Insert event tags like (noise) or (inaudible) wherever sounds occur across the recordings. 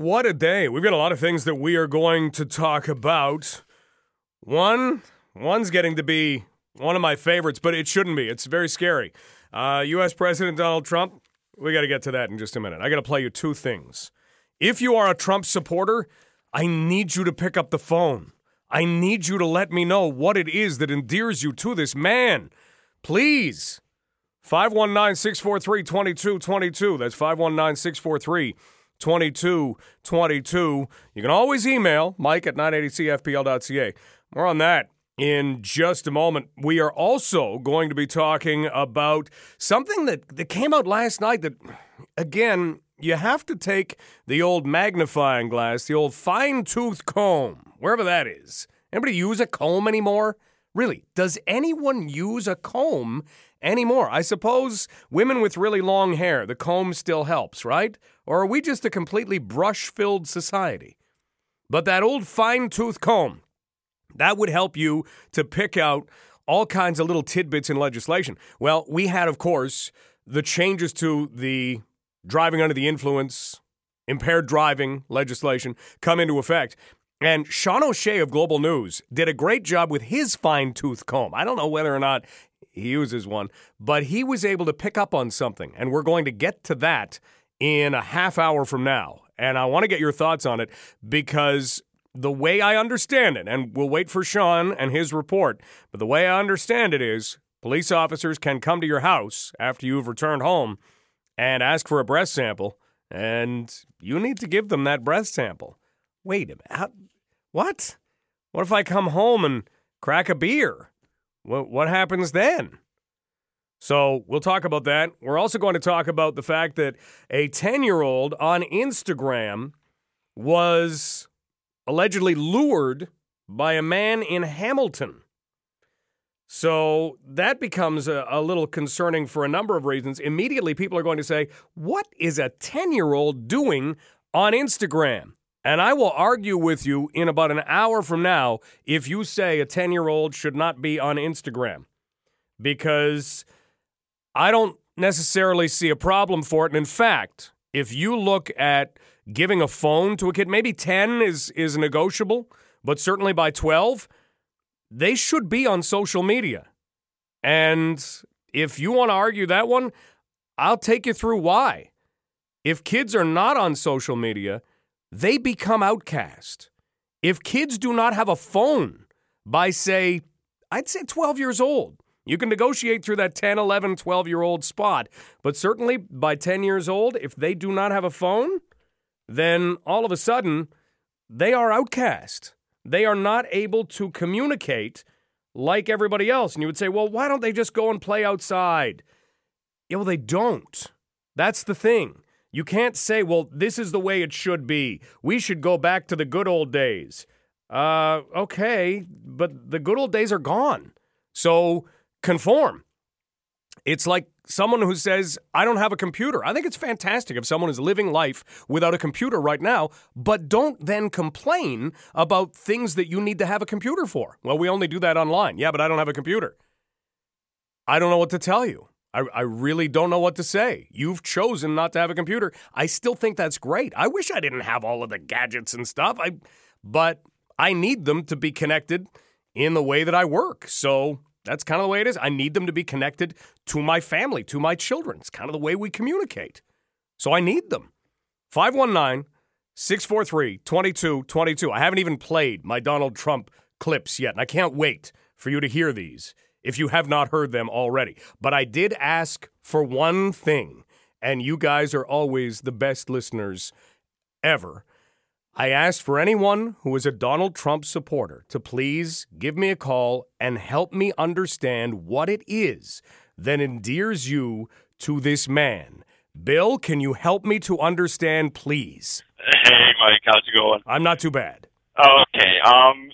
What a day. We've got a lot of things that we are going to talk about. One, one's getting to be one of my favorites, but it shouldn't be. It's very scary. Uh, U.S. President Donald Trump, we got to get to that in just a minute. I got to play you two things. If you are a Trump supporter, I need you to pick up the phone. I need you to let me know what it is that endears you to this man. Please. 519 643 2222. That's 519 643 2222. You can always email mike at 980cfpl.ca. More on that in just a moment. We are also going to be talking about something that, that came out last night that, again, you have to take the old magnifying glass, the old fine tooth comb, wherever that is. Anybody use a comb anymore? Really, does anyone use a comb anymore? I suppose women with really long hair, the comb still helps, right? Or are we just a completely brush filled society? But that old fine tooth comb, that would help you to pick out all kinds of little tidbits in legislation. Well, we had, of course, the changes to the driving under the influence, impaired driving legislation come into effect. And Sean O'Shea of Global News did a great job with his fine tooth comb. I don't know whether or not he uses one, but he was able to pick up on something. And we're going to get to that in a half hour from now. And I want to get your thoughts on it because the way I understand it, and we'll wait for Sean and his report, but the way I understand it is police officers can come to your house after you've returned home and ask for a breath sample, and you need to give them that breath sample. Wait a minute. What? What if I come home and crack a beer? What happens then? So we'll talk about that. We're also going to talk about the fact that a 10 year old on Instagram was allegedly lured by a man in Hamilton. So that becomes a, a, little concerning for a number of reasons. Immediately, people are going to say, What is a 10 year old doing on Instagram? And I will argue with you in about an hour from now if you say a 10 year old should not be on Instagram. Because I don't necessarily see a problem for it. And in fact, if you look at giving a phone to a kid, maybe 10 is, is negotiable, but certainly by 12, they should be on social media. And if you want to argue that one, I'll take you through why. If kids are not on social media, they become outcast. If kids do not have a phone by, say, I'd say 12 years old, you can negotiate through that 10, 11, 12 year old spot. But certainly by 10 years old, if they do not have a phone, then all of a sudden they are outcast they are not able to communicate like everybody else. And you would say, well, why don't they just go and play outside? Yeah, well, they don't. That's the thing. You can't say, well, this is the way it should be. We should go back to the good old days. Uh, okay, but the good old days are gone. So conform. It's like someone who says, I don't have a computer. I think it's fantastic if someone is living life without a computer right now, but don't then complain about things that you need to have a computer for. Well, we only do that online. Yeah, but I don't have a computer. I don't know what to tell you. I, I really don't know what to say. You've chosen not to have a computer. I still think that's great. I wish I didn't have all of the gadgets and stuff. I, but I need them to be connected in the way that I work. So that's kind of the way it is. I need them to be connected to my family, to my children. It's kind of the way we communicate. So I need them. 519 643 2222. I haven't even played my Donald Trump clips yet, and I can't wait for you to hear these if you have not heard them already. But I did ask for one thing, and you guys are always the best listeners ever. I asked for anyone who is a Donald Trump supporter to please give me a call and help me understand what it is that endears you to this man. Bill, can you help me to understand, please? Hey, Mike, how's it going? I'm not too bad. Okay. Um.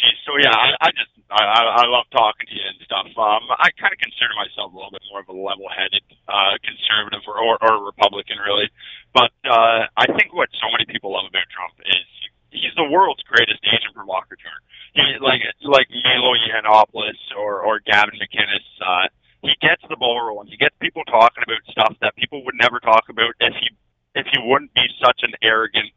Geez, so yeah, I, I just I, I love talking to you and stuff. Um, I kind of consider myself a little bit more of a level-headed uh, conservative or, or, or Republican, really. But uh, I think what so many people love about Trump is he's the world's greatest agent provocateur. He like like Milo Yiannopoulos or or Gavin McInnes. Uh, he gets the ball rolling. He gets people talking about stuff that people would never talk about if he if he wouldn't be such an arrogant,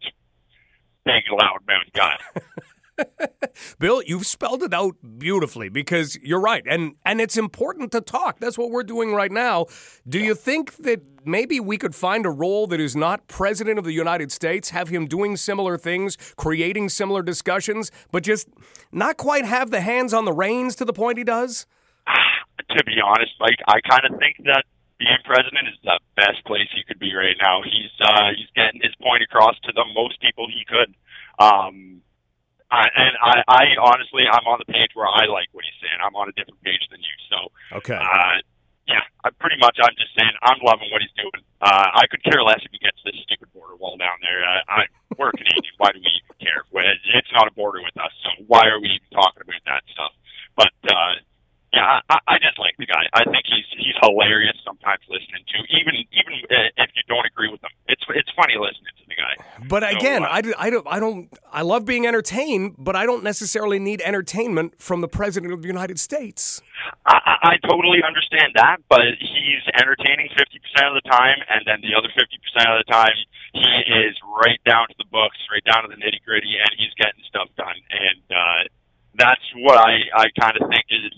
big, loud mouth guy. (laughs) (laughs) Bill, you've spelled it out beautifully because you're right. And and it's important to talk. That's what we're doing right now. Do you think that maybe we could find a role that is not president of the United States, have him doing similar things, creating similar discussions, but just not quite have the hands on the reins to the point he does? (sighs) to be honest, like I kind of think that being president is the best place he could be right now. He's uh, he's getting his point across to the most people he could. Um, I, and I, I honestly, I'm on the page where I like what he's saying. I'm on a different page than you. So, okay. Uh, yeah, I pretty much. I'm just saying I'm loving what he's doing. Uh, I could care less if he gets this stupid border wall down there. Uh, I, we're Canadian. Why do we even care? It's not a border with us, so why are we even talking about that stuff? But uh, yeah, I, I just like the guy. I think he's he's hilarious sometimes listening to, even even if you don't agree with him. It's it's funny listening to the guy. But again, so, uh, I, I, don't, I don't, I love being entertained, but I don't necessarily need entertainment from the President of the United States. I, I totally understand that, but he's entertaining 50% of the time, and then the other 50% of the time, he is right down to the books, right down to the nitty gritty, and he's getting stuff done. And uh, that's what I, I kind of think is,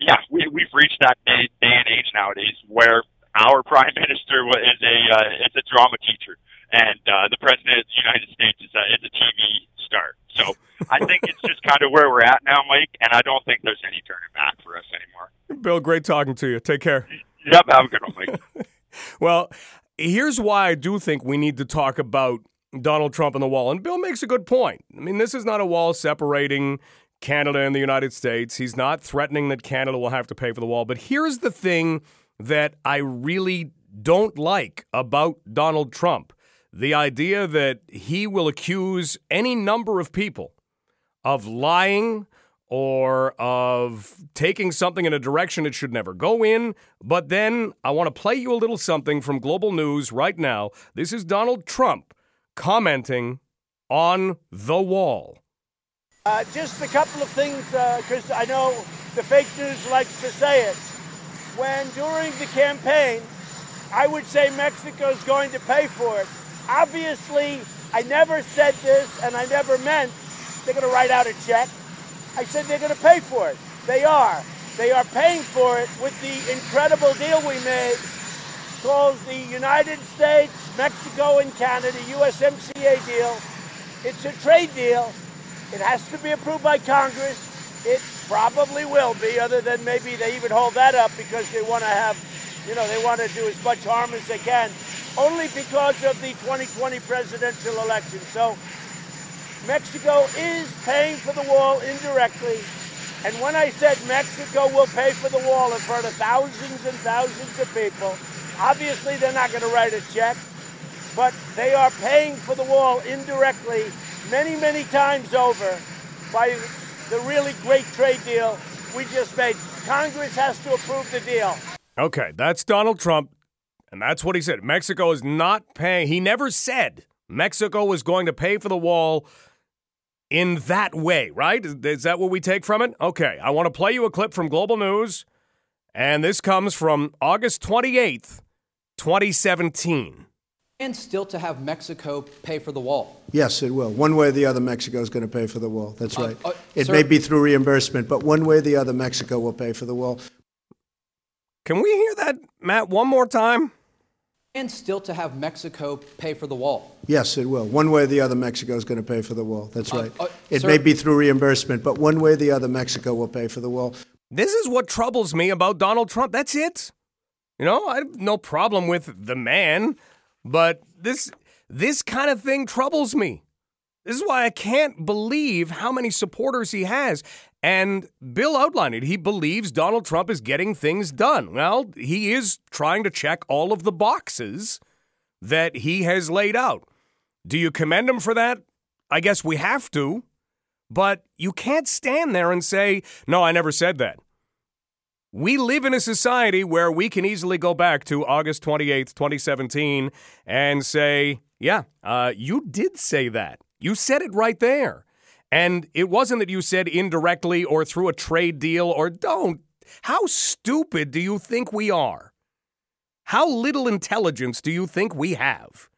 yeah, we, we've reached that day, day and age nowadays where our (laughs) prime minister is a uh, is a drama teacher and uh, the president of the United States is a, is a TV star. So I think it's just kind of where we're at now, Mike, and I don't think there's any turning back for us anymore. Bill, great talking to you. Take care. Yep, have a good one, Mike. (laughs) well, here's why I do think we need to talk about Donald Trump and the wall. And Bill makes a good point. I mean, this is not a wall separating Canada and the United States. He's not threatening that Canada will have to pay for the wall. But here's the thing that I really don't like about Donald Trump the idea that he will accuse any number of people of lying or of taking something in a direction it should never go in. But then I want to play you a little something from Global News right now. This is Donald Trump commenting on the wall. Uh, just a couple of things, because uh, I know the fake news likes to say it. When during the campaign, I would say Mexico is going to pay for it. Obviously, I never said this and I never meant they're going to write out a check. I said they're going to pay for it. They are. They are paying for it with the incredible deal we made called the United States, Mexico, and Canada USMCA deal. It's a trade deal. It has to be approved by Congress. It probably will be, other than maybe they even hold that up because they want to have, you know, they want to do as much harm as they can only because of the 2020 presidential election. So Mexico is paying for the wall indirectly. And when I said Mexico will pay for the wall in front of thousands and thousands of people, obviously they're not going to write a check, but they are paying for the wall indirectly many, many times over by the really great trade deal we just made. Congress has to approve the deal. Okay, that's Donald Trump and that's what he said. Mexico is not paying. He never said Mexico was going to pay for the wall in that way, right? Is, that what we take from it? Okay, I want to play you a clip from Global News, and this comes from August 28th, 2017. And still to have Mexico pay for the wall. Yes, it will. One way or the other, Mexico is going to pay for the wall. That's uh, right. Uh, uh, it sir, may be through reimbursement, but one way or the other, Mexico will pay for the wall. Can we hear that, Matt, one more time? and still to have Mexico pay for the wall. Yes, it will. One way or the other, Mexico is going to pay for the wall. That's uh, right. Uh, it sir, may be through reimbursement, but one way or the other, Mexico will pay for the wall. This is what troubles me about Donald Trump. That's it. You know, I have no problem with the man, but this this kind of thing troubles me. This is why I can't believe how many supporters he has. And Bill outlined it. He believes Donald Trump is getting things done. Well, he is trying to check all of the boxes that he has laid out. Do you commend him for that? I guess we have to. But you can't stand there and say, no, I never said that. We live in a society where we can easily go back to August 28th, 2017, and say, yeah, uh, you did say that. You said it right there. And it wasn't that you said indirectly or through a trade deal or don't. How stupid do you think we are? How little intelligence do you think we have?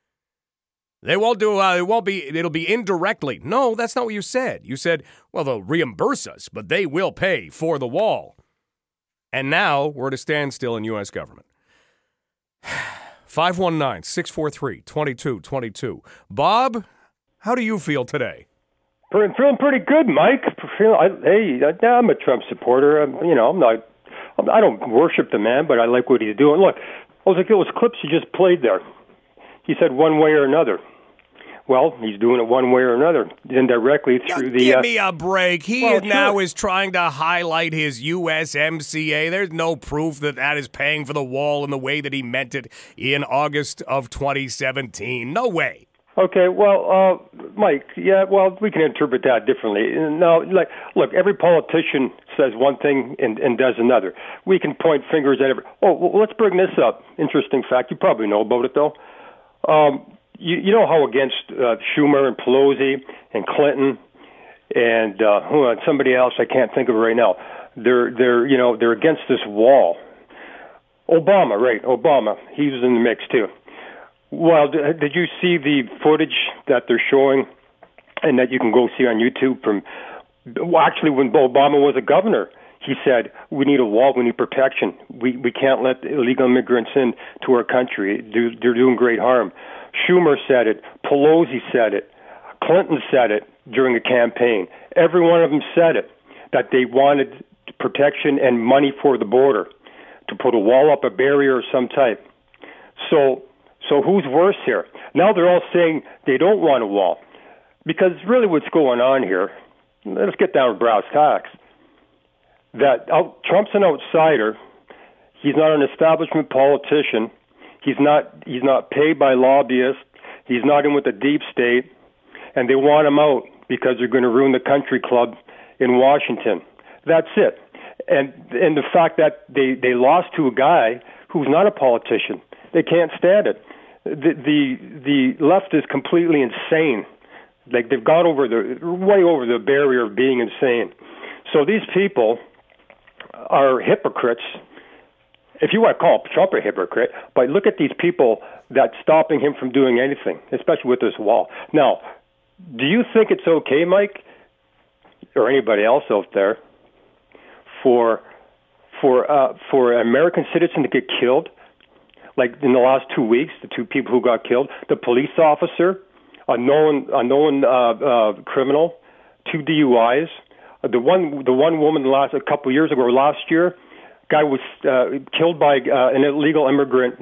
They won't do. Uh, it won't be. It'll be indirectly. No, that's not what you said. You said, well, they'll reimburse us, but they will pay for the wall. And now we're at a standstill in U.S. government. (sighs) 519 643 2222. Bob, how do you feel today? I'm feeling pretty good, Mike. I, hey, I'm a Trump supporter. I'm, you know, I'm not. I don't worship the man, but I like what he's doing. Look, those those clips you just played there. He said one way or another. Well, he's doing it one way or another, indirectly through the. Give uh, me a break. He well, now sure. is trying to highlight his USMCA. There's no proof that that is paying for the wall in the way that he meant it in August of 2017. No way. Okay, well, uh, Mike, yeah, well, we can interpret that differently. Now, like, look, every politician says one thing and, and does another. We can point fingers at every. Oh, well, let's bring this up. Interesting fact. You probably know about it though. Um, you, you know how against uh, Schumer and Pelosi and Clinton and uh, somebody else I can't think of right now. They're they're you know they're against this wall. Obama, right? Obama, he was in the mix too. Well, did you see the footage that they're showing, and that you can go see on YouTube from? Well, actually, when Obama was a governor, he said we need a wall, we need protection. We we can't let illegal immigrants in to our country. They're doing great harm. Schumer said it. Pelosi said it. Clinton said it during the campaign. Every one of them said it that they wanted protection and money for the border to put a wall up, a barrier of some type. So, so who's worse here? Now they're all saying they don't want a wall because really what's going on here. Let's get down to brass tacks. That out, Trump's an outsider. He's not an establishment politician. He's not he's not paid by lobbyists. He's not in with the deep state, and they want him out because they're going to ruin the country club in Washington. That's it. And and the fact that they they lost to a guy who's not a politician, they can't stand it. The the the left is completely insane. Like they've gone over the way over the barrier of being insane. So these people are hypocrites if you want to call Trump a hypocrite, but look at these people that's stopping him from doing anything, especially with this wall. Now, do you think it's okay, Mike, or anybody else out there, for for uh, for an American citizen to get killed? Like in the last two weeks, the two people who got killed, the police officer, a known a known uh, uh, criminal, two DUIs. The one the one woman last a couple years ago, last year, guy was uh, killed by uh, an illegal immigrant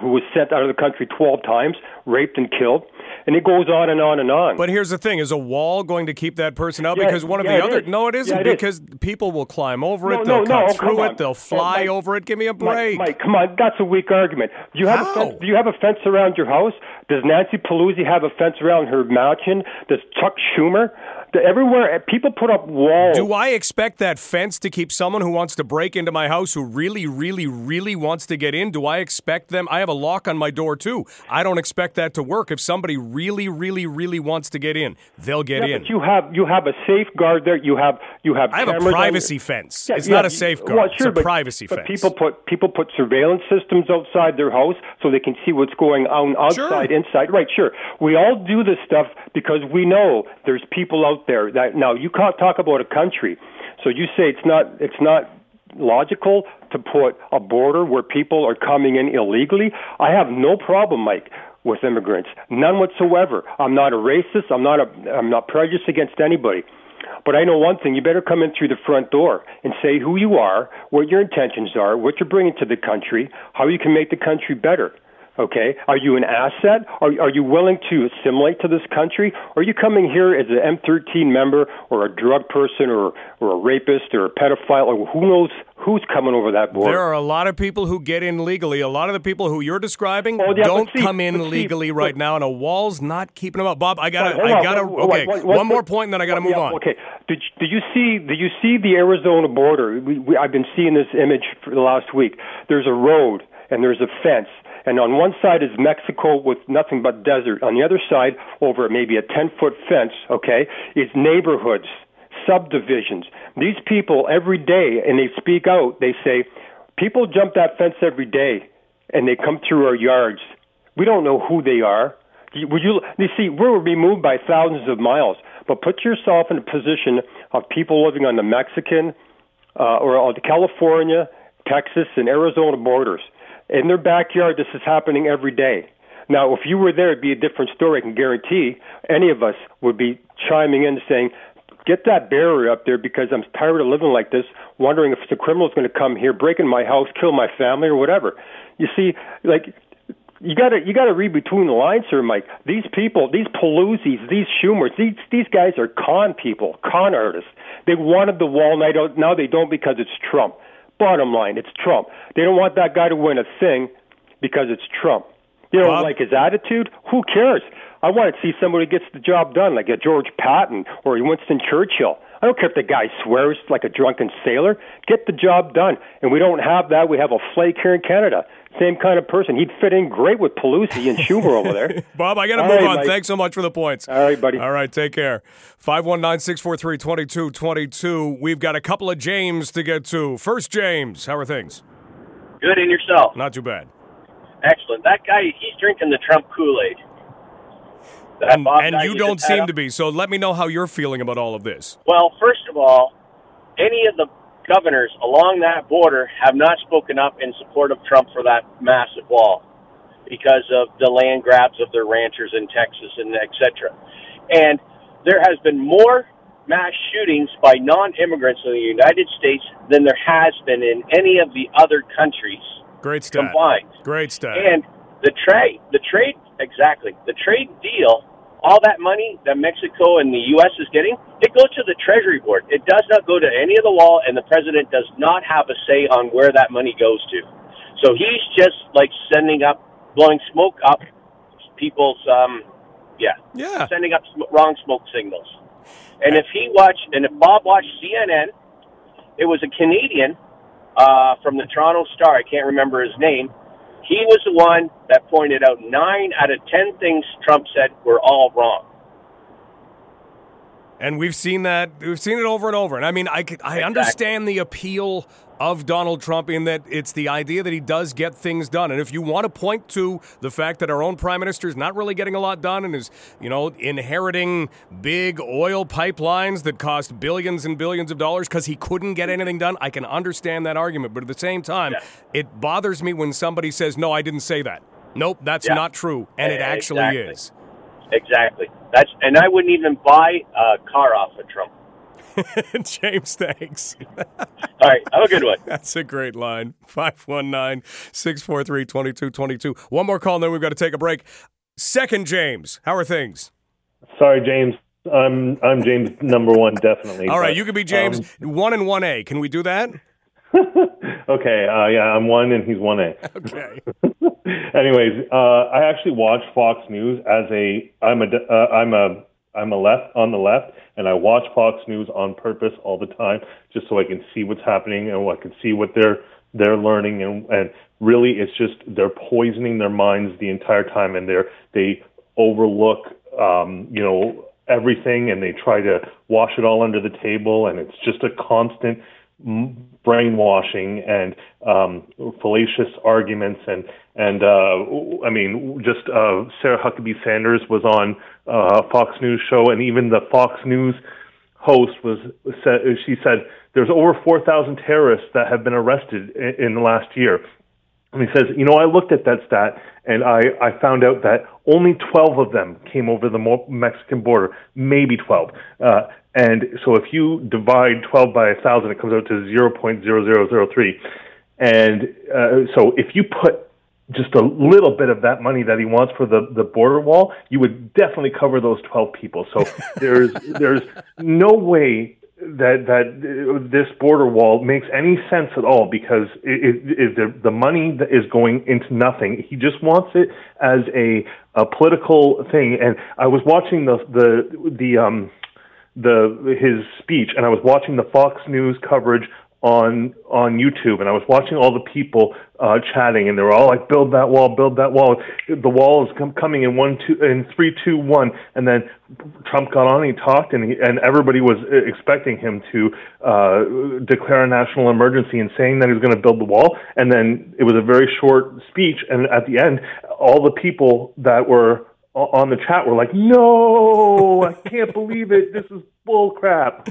who was sent out of the country 12 times, raped and killed. And it goes on and on and on. But here's the thing: is a wall going to keep that person out? Yeah, because one of yeah, the other no, it isn't yeah, it because is. people will climb over no, it, they'll no, cut no, through it, they'll fly Mike, over it. Give me a break, Mike, Mike. Come on, that's a weak argument. Do you have How? a fence, do you have a fence around your house? Does Nancy Pelosi have a fence around her mansion? Does Chuck Schumer? everywhere eh, people put up walls. Do I expect that fence to keep someone who wants to break into my house who really, really, really wants to get in? Do I expect them? I have a lock on my door too. I don't expect that to work. If somebody really, really, really wants to get in, they'll get yeah, in. But you have you have a safeguard there. You have you have. I have a privacy fence. Yeah, it's yeah, not a safeguard. Well, sure, it's a but, privacy but fence. People put people put surveillance systems outside their house so they can see what's going on outside, sure. Inside. Right? Sure. We all do this stuff because we know there's people out there that now you can't talk about a country. So you say it's not it's not logical to put a border where people are coming in illegally. I have no problem, Mike, with immigrants, none whatsoever. I'm not a racist. I'm not a I'm not prejudiced against anybody. But I know one thing: you better come in through the front door and say who you are, what your intentions are, what you're bringing to the country, how you can make the country better. Okay, are you an asset? Are, are you willing to assimilate to this country? Are you coming here as an M13 member or a drug person or, or a rapist or a pedophile or who knows who's coming over that border? There are a lot of people who get in legally. A lot of the people who you're describing oh, yeah, don't see, come in legally see, right now, and a wall's not keeping them up. Bob, I gotta, I gotta. okay, one more point, and then I gotta oh, move yeah, on. Okay, did did you see? Did you see the Arizona border? We, we, I've been seeing this image for the last week. There's a road and there's a fence and on one side is Mexico with nothing but desert. On the other side, over maybe a 10 foot fence, okay, is neighborhoods, subdivisions. These people every day, and they speak out, they say, people jump that fence every day and they come through our yards. We don't know who they are. Would you? You see, we're removed by thousands of miles, but put yourself in a position of people living on the Mexican uh, or on the California, Texas, and Arizona borders. In their backyard, this is happening every day. Now, if you were there, it'd be a different story. I can guarantee any of us would be chiming in saying, get that barrier up there because I'm tired of living like this, wondering if the criminal's going to come here, break in my house, kill my family, or whatever. You see, like you got to you got to read between the lines here, Mike. These people, these Pelosi's, these Schumers, these these guys are con people, con artists. They wanted the wall, now now they don't because it's Trump. Bottom line, it's Trump. They don't want that guy to win a thing because it's Trump. You don't like his attitude? Who cares? I want to see somebody who gets the job done, like a George Patton or a Winston Churchill. I don't care if the guy swears like a drunken sailor. Get the job done. And we don't have that. We have a flake here in Canada. Same kind of person. He'd fit in great with Pelosi and Schumer over there. (laughs) Bob, I got to move right, on. Mike. Thanks so much for the points. All right, buddy. All right, take care. 519 643 2222. We've got a couple of James to get to. First, James, how are things? Good, and yourself? Not too bad. Excellent. That guy, he's drinking the Trump Kool Aid. Um, and, and you don't seem to be. So let me know how you're feeling about all of this. Well, first of all, any of the governors along that border have not spoken up in support of Trump for that massive wall because of the land grabs of their ranchers in Texas and etc. And there has been more mass shootings by non-immigrants in the United States than there has been in any of the other countries Great stat. combined. Great stat. And the trade, the trade, exactly, the trade deal all that money that Mexico and the U.S. is getting, it goes to the Treasury Board. It does not go to any of the wall, and the president does not have a say on where that money goes to. So he's just like sending up, blowing smoke up people's, um, yeah, yeah, sending up sm- wrong smoke signals. And if he watched, and if Bob watched CNN, it was a Canadian uh, from the Toronto Star. I can't remember his name he was the one that pointed out nine out of ten things Trump said were all wrong. And we've seen that. We've seen it over and over. And I mean, I, I exactly. understand the appeal of Donald Trump in that it's the idea that he does get things done. And if you want to point to the fact that our own prime minister is not really getting a lot done and is, you know, inheriting big oil pipelines that cost billions and billions of dollars because he couldn't get anything done, I can understand that argument. But at the same time, yeah. it bothers me when somebody says, no, I didn't say that. Nope, that's yeah. not true. And it eh, actually exactly. is. Exactly. That's and I wouldn't even buy a car off of Trump. (laughs) James, thanks. All right. Have a good one. (laughs) That's a great line. 519 643 2222. One more call, and then we've got to take a break. Second, James, how are things? Sorry, James. I'm I'm James number one, definitely. All right, but, you can be James um, one and one A. Can we do that? (laughs) okay, uh, yeah, I'm one and he's one A. Okay. Anyways, uh, I actually watch Fox News as a I'm a uh, I'm a I'm a left on the left, and I watch Fox News on purpose all the time, just so I can see what's happening and I can see what they're they're learning, and and really, it's just they're poisoning their minds the entire time, and they're they overlook, um, you know, everything, and they try to wash it all under the table, and it's just a constant brainwashing and um, fallacious arguments and and uh, I mean just uh, Sarah Huckabee Sanders was on uh, Fox News show and even the Fox News host was said she said there's over 4,000 terrorists that have been arrested in, in the last year. And he says, you know, I looked at that stat and I, I found out that only 12 of them came over the Mexican border, maybe 12. Uh, and so if you divide 12 by 1,000, it comes out to 0.0003. And uh, so if you put just a little bit of that money that he wants for the, the border wall, you would definitely cover those 12 people. So (laughs) there's, there's no way that that this border wall makes any sense at all because it, it, it, the the money that is going into nothing. He just wants it as a a political thing. And I was watching the the the um the his speech, and I was watching the Fox News coverage on on YouTube, and I was watching all the people uh, chatting, and they were all like, "Build that wall, build that wall." The wall is com- coming in one, two, in three, two, one, and then Trump got on, he talked, and he, and everybody was uh, expecting him to uh, declare a national emergency and saying that he was going to build the wall, and then it was a very short speech, and at the end, all the people that were on the chat were like, "No, I can't believe it. This is bull crap."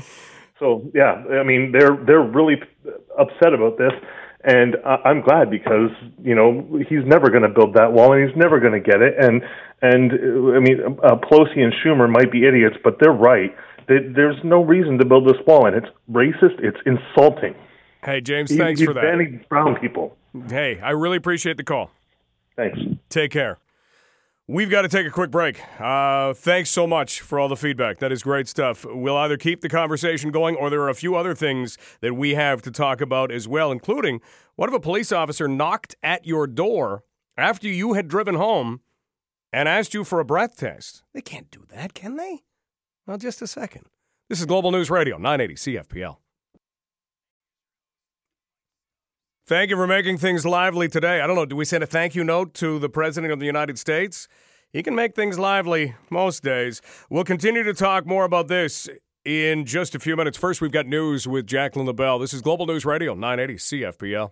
So yeah, I mean they're they're really upset about this, and I'm glad because you know he's never going to build that wall, and he's never going to get it. And and I mean uh, Pelosi and Schumer might be idiots, but they're right. They, there's no reason to build this wall, and it's racist. It's insulting. Hey James, thanks he, for that. Banning brown people. Hey, I really appreciate the call. Thanks. Take care. We've got to take a quick break. Uh, thanks so much for all the feedback. That is great stuff. We'll either keep the conversation going or there are a few other things that we have to talk about as well, including what if a police officer knocked at your door after you had driven home and asked you for a breath test? They can't do that, can they? Well, just a second. This is Global News Radio, 980 CFPL. Thank you for making things lively today. I don't know, do we send a thank you note to the President of the United States? He can make things lively most days. We'll continue to talk more about this in just a few minutes. First, we've got news with Jacqueline LaBelle. This is Global News Radio, 980 CFPL.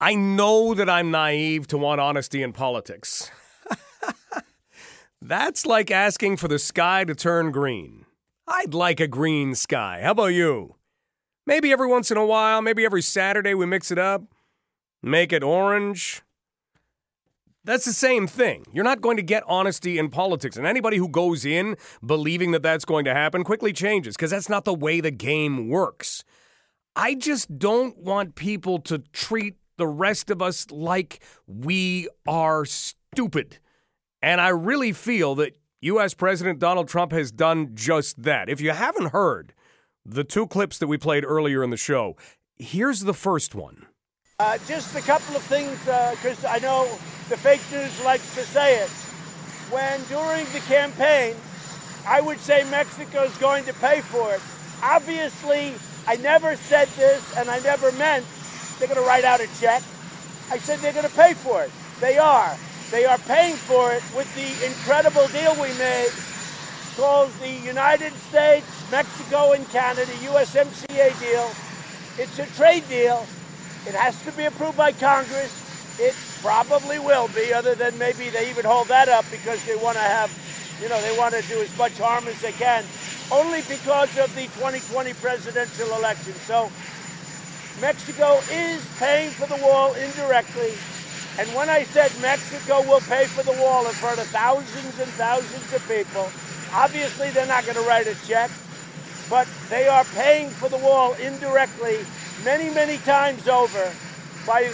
I know that I'm naive to want honesty in politics. (laughs) That's like asking for the sky to turn green. I'd like a green sky. How about you? Maybe every once in a while, maybe every Saturday we mix it up, make it orange. That's the same thing. You're not going to get honesty in politics. And anybody who goes in believing that that's going to happen quickly changes because that's not the way the game works. I just don't want people to treat the rest of us like we are stupid. And I really feel that U.S. President Donald Trump has done just that. If you haven't heard the two clips that we played earlier in the show, here's the first one. Uh, just a couple of things, because uh, I know the fake news likes to say it. When during the campaign, I would say Mexico is going to pay for it. Obviously, I never said this, and I never meant they're going to write out a check. I said they're going to pay for it. They are. They are paying for it with the incredible deal we made called the United States, Mexico, and Canada USMCA deal. It's a trade deal. It has to be approved by Congress. It probably will be, other than maybe they even hold that up because they want to have, you know, they want to do as much harm as they can, only because of the 2020 presidential election. So Mexico is paying for the wall indirectly. And when I said Mexico will pay for the wall in front of thousands and thousands of people, obviously they're not going to write a check, but they are paying for the wall indirectly many, many times over by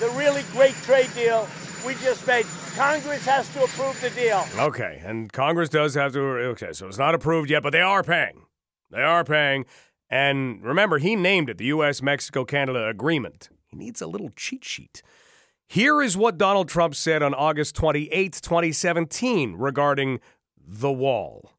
the really great trade deal we just made. Congress has to approve the deal. Okay, and Congress does have to. Okay, so it's not approved yet, but they are paying. They are paying. And remember, he named it the U.S. Mexico Canada Agreement. He needs a little cheat sheet. Here is what Donald Trump said on August 28, 2017, regarding the wall.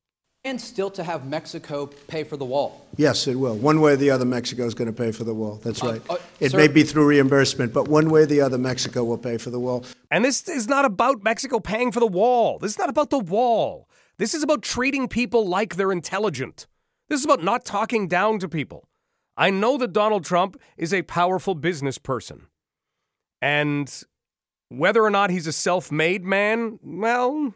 And still to have Mexico pay for the wall. Yes, it will. One way or the other, Mexico is going to pay for the wall. That's uh, right. Uh, uh, it sir, may be through reimbursement, but one way or the other, Mexico will pay for the wall. And this is not about Mexico paying for the wall. This is not about the wall. This is about treating people like they're intelligent. This is about not talking down to people. I know that Donald Trump is a powerful business person. And whether or not he's a self made man, well,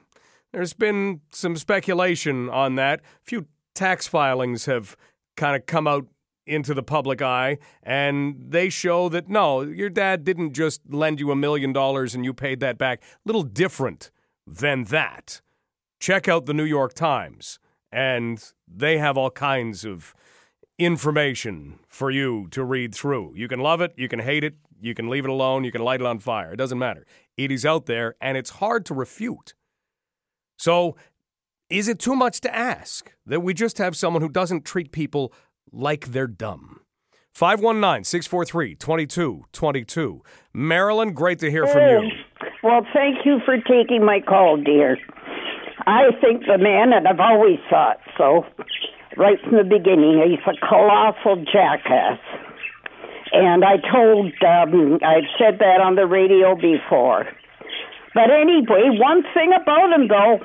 there's been some speculation on that. A few tax filings have kind of come out into the public eye, and they show that no, your dad didn't just lend you a million dollars and you paid that back. Little different than that. Check out the New York Times, and they have all kinds of information for you to read through. You can love it, you can hate it, you can leave it alone, you can light it on fire. It doesn't matter. It is out there and it's hard to refute. So, is it too much to ask that we just have someone who doesn't treat people like they're dumb? 519 643 2222. Marilyn, great to hear from you. Well, thank you for taking my call, dear. I think the man, and I've always thought so, right from the beginning, he's a colossal jackass. And I told, um, I've said that on the radio before. But anyway, one thing about him, though,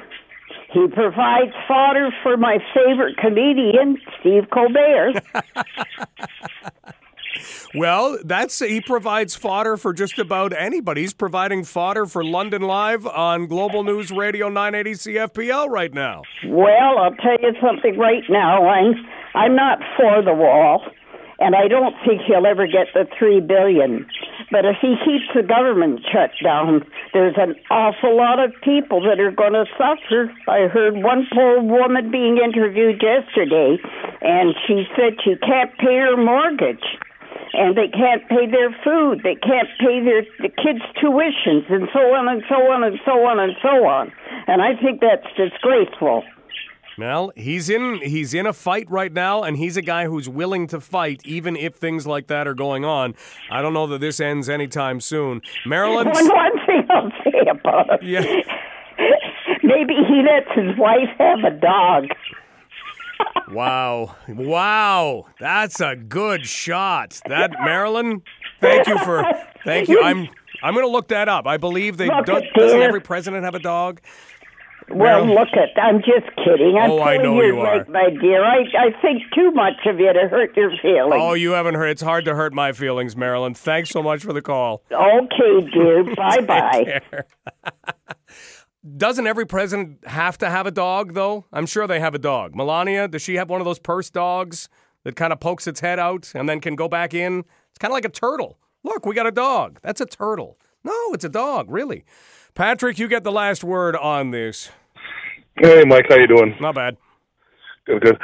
he provides fodder for my favorite comedian, Steve Colbert. (laughs) well, that's he provides fodder for just about anybody. He's providing fodder for London Live on Global News Radio 980 CFPL right now. Well, I'll tell you something right now. I'm I'm not for the wall and I don't think he'll ever get the three billion. But if he keeps the government shut down, there's an awful lot of people that are going to suffer. I heard one poor woman being interviewed yesterday, and she said she can't pay her mortgage. And they can't pay their food. They can't pay their the kids' tuitions, and so on and so on and so on and so on. And I think that's disgraceful. Well, he's in he's in a fight right now, and he's a guy who's willing to fight even if things like that are going on. I don't know that this ends anytime soon. Marilyn. One, one thing I'll say about him. Yeah. (laughs) Maybe he lets his wife have a dog. Wow. Wow. That's a good shot. That Marilyn, thank you for thank you. I'm I'm going to look that up. I believe they do, doesn't every president have a dog? Well, look at. I'm just kidding. I'm oh, I know you are, my dear. I I think too much of you to hurt your feelings. Oh, you haven't heard. It's hard to hurt my feelings, Marilyn. Thanks so much for the call. Okay, dear. (laughs) bye bye. (laughs) Doesn't every president have to have a dog, though? I'm sure they have a dog. Melania, does she have one of those purse dogs that kind of pokes its head out and then can go back in? It's kind of like a turtle. Look, we got a dog. That's a turtle. No, it's a dog, really. Patrick, you get the last word on this. Hey, Mike, how you doing? Not bad. Good, good.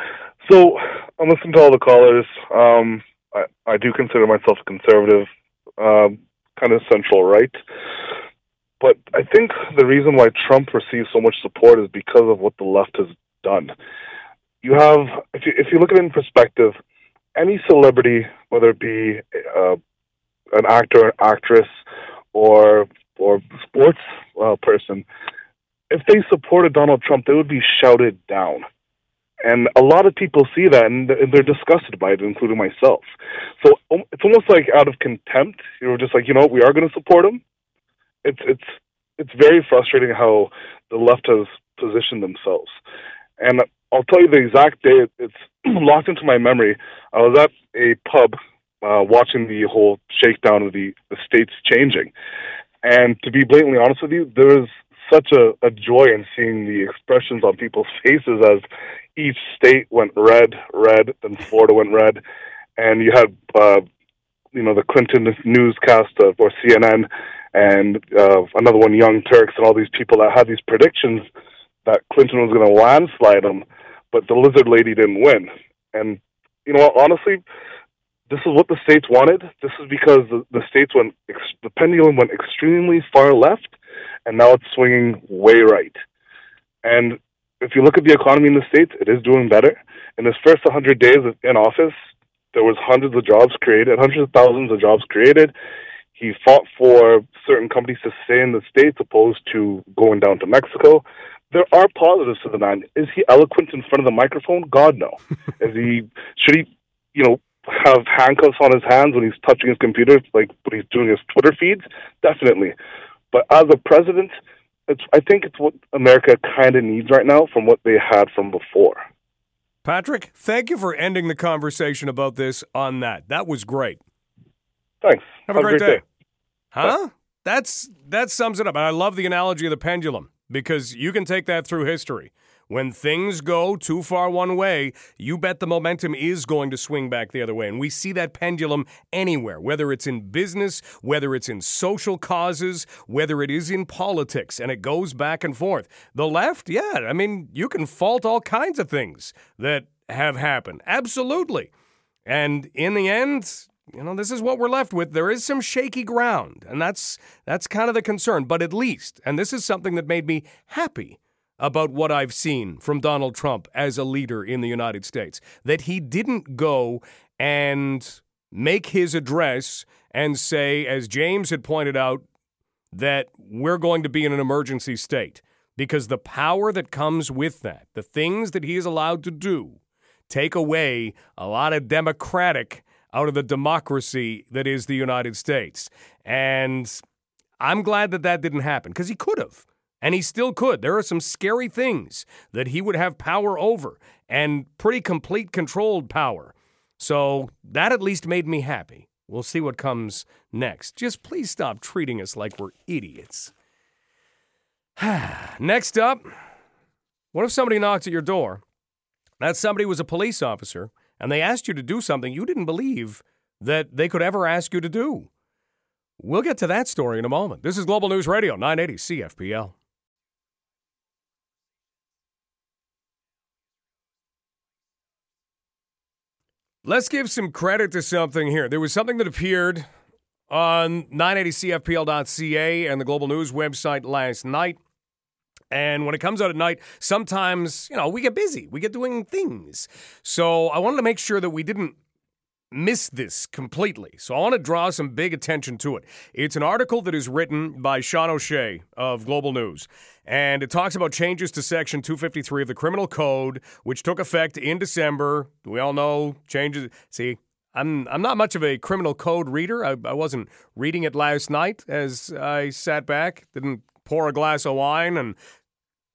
So I'm listening to all the callers. Um, I, I do consider myself a conservative, um, kind of central right. But I think the reason why Trump receives so much support is because of what the left has done. You have, if you, if you look at it in perspective, any celebrity, whether it be uh, an actor, an actress, or or sports uh, person, if they supported Donald Trump, they would be shouted down. And a lot of people see that and they're disgusted by it, including myself. So um, it's almost like out of contempt. You're just like, you know, we are going to support him. It's it's it's very frustrating how the left has positioned themselves. And I'll tell you the exact day. It's (clears throat) locked into my memory. I was at a pub uh, watching the whole shakedown of the, the states changing, and to be blatantly honest with you, there was such a, a joy in seeing the expressions on people's (laughs) faces as each state went red, red, then Florida went red, and you had uh, you know the Clinton newscast of, or CNN and uh, another one, Young Turks, and all these people that had these predictions that Clinton was going to landslide him, but the lizard lady didn't win. And you know, honestly, this is what the states wanted. This is because the, the states went, ex- the pendulum went extremely far left, and now it's swinging way right. And if you look at the economy in the states, it is doing better. In his first 100 days in office, there was hundreds of jobs created, hundreds of thousands of jobs created. He fought for certain companies to stay in the states, opposed to going down to Mexico. There are positives to the man. Is he eloquent in front of the microphone? God no. (laughs) is he? Should he? You know, have handcuffs on his hands when he's touching his computer, like when he's doing his Twitter feeds? Definitely. But as a president, it's, I think it's what America kind of needs right now from what they had from before. Patrick, thank you for ending the conversation about this on that. That was great. Thanks. Have, Have a great, great day. day. Huh? Bye. That's that sums it up. And I love the analogy of the pendulum because you can take that through history. When things go too far one way, you bet the momentum is going to swing back the other way. And we see that pendulum anywhere, whether it's in business, whether it's in social causes, whether it is in politics, and it goes back and forth. The left, yeah, I mean, you can fault all kinds of things that have happened. Absolutely. And in the end, you know, this is what we're left with. There is some shaky ground, and that's that's kind of the concern. But at least, and this is something that made me happy about what I've seen from Donald Trump as a leader in the United States. That he didn't go and make his address and say, as James had pointed out, that we're going to be in an emergency state. Because the power that comes with that, the things that he is allowed to do, take away a lot of democratic out of the democracy that is the United States. And I'm glad that that didn't happen because he could have. And he still could. There are some scary things that he would have power over and pretty complete controlled power. So that at least made me happy. We'll see what comes next. Just please stop treating us like we're idiots. (sighs) next up, what if somebody knocks at your door? That somebody was a police officer and they asked you to do something you didn't believe that they could ever ask you to do. We'll get to that story in a moment. This is Global News Radio, 980 CFPL. Let's give some credit to something here. There was something that appeared on 980cfpl.ca and the Global News website last night. And when it comes out at night, sometimes, you know, we get busy. We get doing things. So I wanted to make sure that we didn't miss this completely. So I want to draw some big attention to it. It's an article that is written by Sean O'Shea of Global News. And it talks about changes to Section 253 of the Criminal Code, which took effect in December. We all know changes. See, I'm I'm not much of a criminal code reader. I, I wasn't reading it last night as I sat back, didn't pour a glass of wine and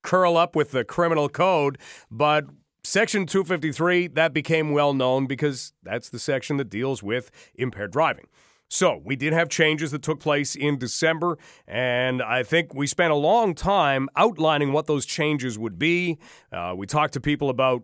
curl up with the criminal code, but Section 253, that became well known because that's the section that deals with impaired driving. So, we did have changes that took place in December, and I think we spent a long time outlining what those changes would be. Uh, we talked to people about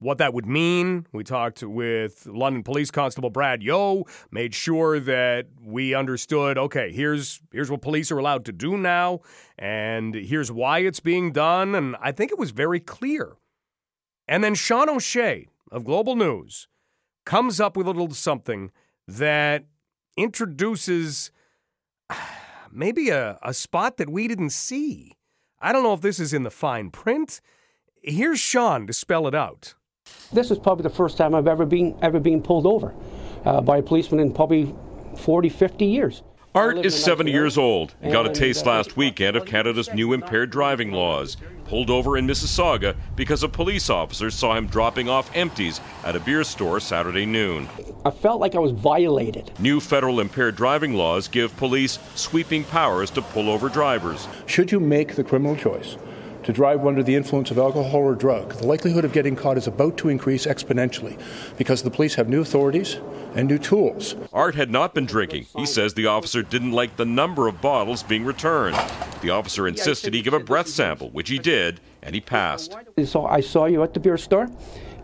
what that would mean. We talked with London Police Constable Brad Yo, made sure that we understood, okay, here's here's what police are allowed to do now and here's why it's being done and I think it was very clear and then Sean O'Shea of Global News comes up with a little something that introduces maybe a, a spot that we didn't see. I don't know if this is in the fine print. Here's Sean to spell it out. This is probably the first time I've ever been ever been pulled over uh, by a policeman in probably 40, 50 years. Art is 70 years old and got a taste last weekend of Canada's new impaired driving laws. Pulled over in Mississauga because a police officer saw him dropping off empties at a beer store Saturday noon. I felt like I was violated. New federal impaired driving laws give police sweeping powers to pull over drivers. Should you make the criminal choice to drive under the influence of alcohol or drug, the likelihood of getting caught is about to increase exponentially because the police have new authorities and new tools. Art had not been drinking. He says the officer didn't like the number of bottles being returned. The officer insisted he give a breath sample, which he did, and he passed. So I saw you at the beer store.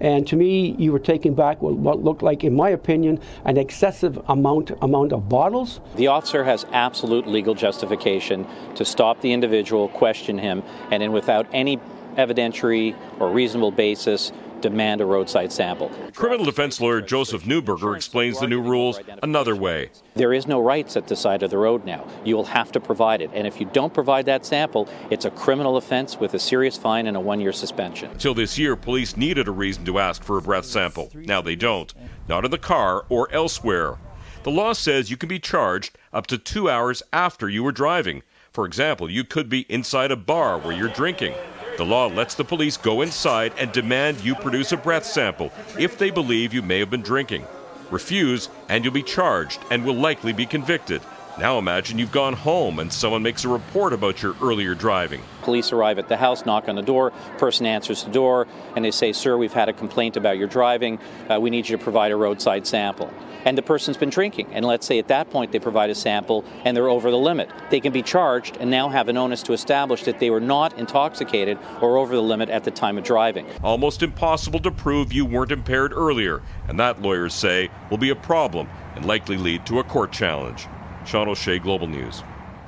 And to me, you were taking back what looked like, in my opinion, an excessive amount amount of bottles. The officer has absolute legal justification to stop the individual, question him, and then without any evidentiary or reasonable basis demand a roadside sample. Criminal defense lawyer Joseph Neuberger explains the new rules another way. There is no rights at the side of the road now. You will have to provide it. And if you don't provide that sample, it's a criminal offense with a serious fine and a one year suspension. Until this year, police needed a reason to ask for a breath sample. Now they don't. Not in the car or elsewhere. The law says you can be charged up to two hours after you were driving. For example, you could be inside a bar where you're drinking. The law lets the police go inside and demand you produce a breath sample if they believe you may have been drinking. Refuse, and you'll be charged and will likely be convicted. Now imagine you've gone home and someone makes a report about your earlier driving. Police arrive at the house, knock on the door, person answers the door, and they say, Sir, we've had a complaint about your driving. Uh, we need you to provide a roadside sample. And the person's been drinking. And let's say at that point they provide a sample and they're over the limit. They can be charged and now have an onus to establish that they were not intoxicated or over the limit at the time of driving. Almost impossible to prove you weren't impaired earlier, and that, lawyers say, will be a problem and likely lead to a court challenge. Sean O'Shea, Global News.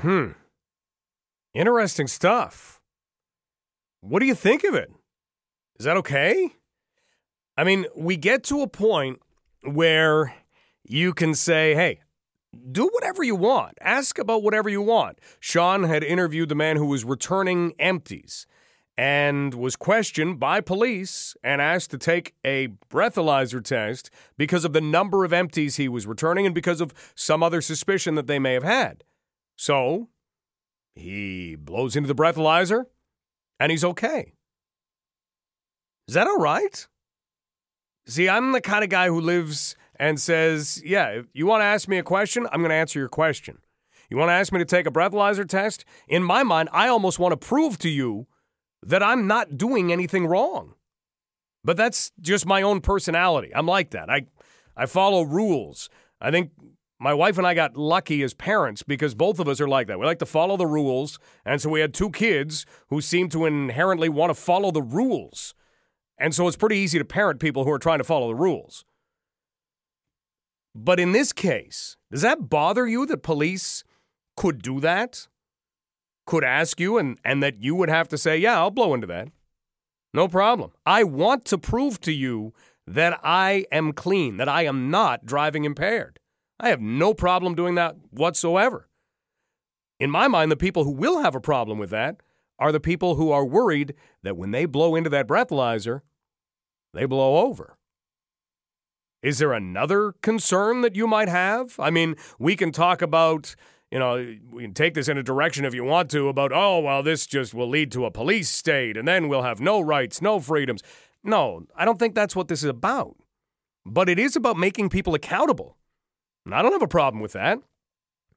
Hmm. Interesting stuff. What do you think of it? Is that okay? I mean, we get to a point where you can say, hey, do whatever you want. Ask about whatever you want. Sean had interviewed the man who was returning empties and was questioned by police and asked to take a breathalyzer test because of the number of empties he was returning and because of some other suspicion that they may have had. So he blows into the breathalyzer and he's okay. Is that all right? See, I'm the kind of guy who lives and says, Yeah, if you want to ask me a question, I'm going to answer your question. You want to ask me to take a breathalyzer test? In my mind, I almost want to prove to you that I'm not doing anything wrong. But that's just my own personality. I'm like that. I I follow rules. I think my wife and I got lucky as parents because both of us are like that. We like to follow the rules. And so we had two kids who seem to inherently want to follow the rules. And so it's pretty easy to parent people who are trying to follow the rules. But in this case, does that bother you that police could do that? Could ask you and, and that you would have to say, yeah, I'll blow into that. No problem. I want to prove to you that I am clean, that I am not driving impaired. I have no problem doing that whatsoever. In my mind, the people who will have a problem with that are the people who are worried that when they blow into that breathalyzer, they blow over. Is there another concern that you might have? I mean, we can talk about, you know, we can take this in a direction if you want to about, oh, well, this just will lead to a police state and then we'll have no rights, no freedoms. No, I don't think that's what this is about. But it is about making people accountable. And I don't have a problem with that.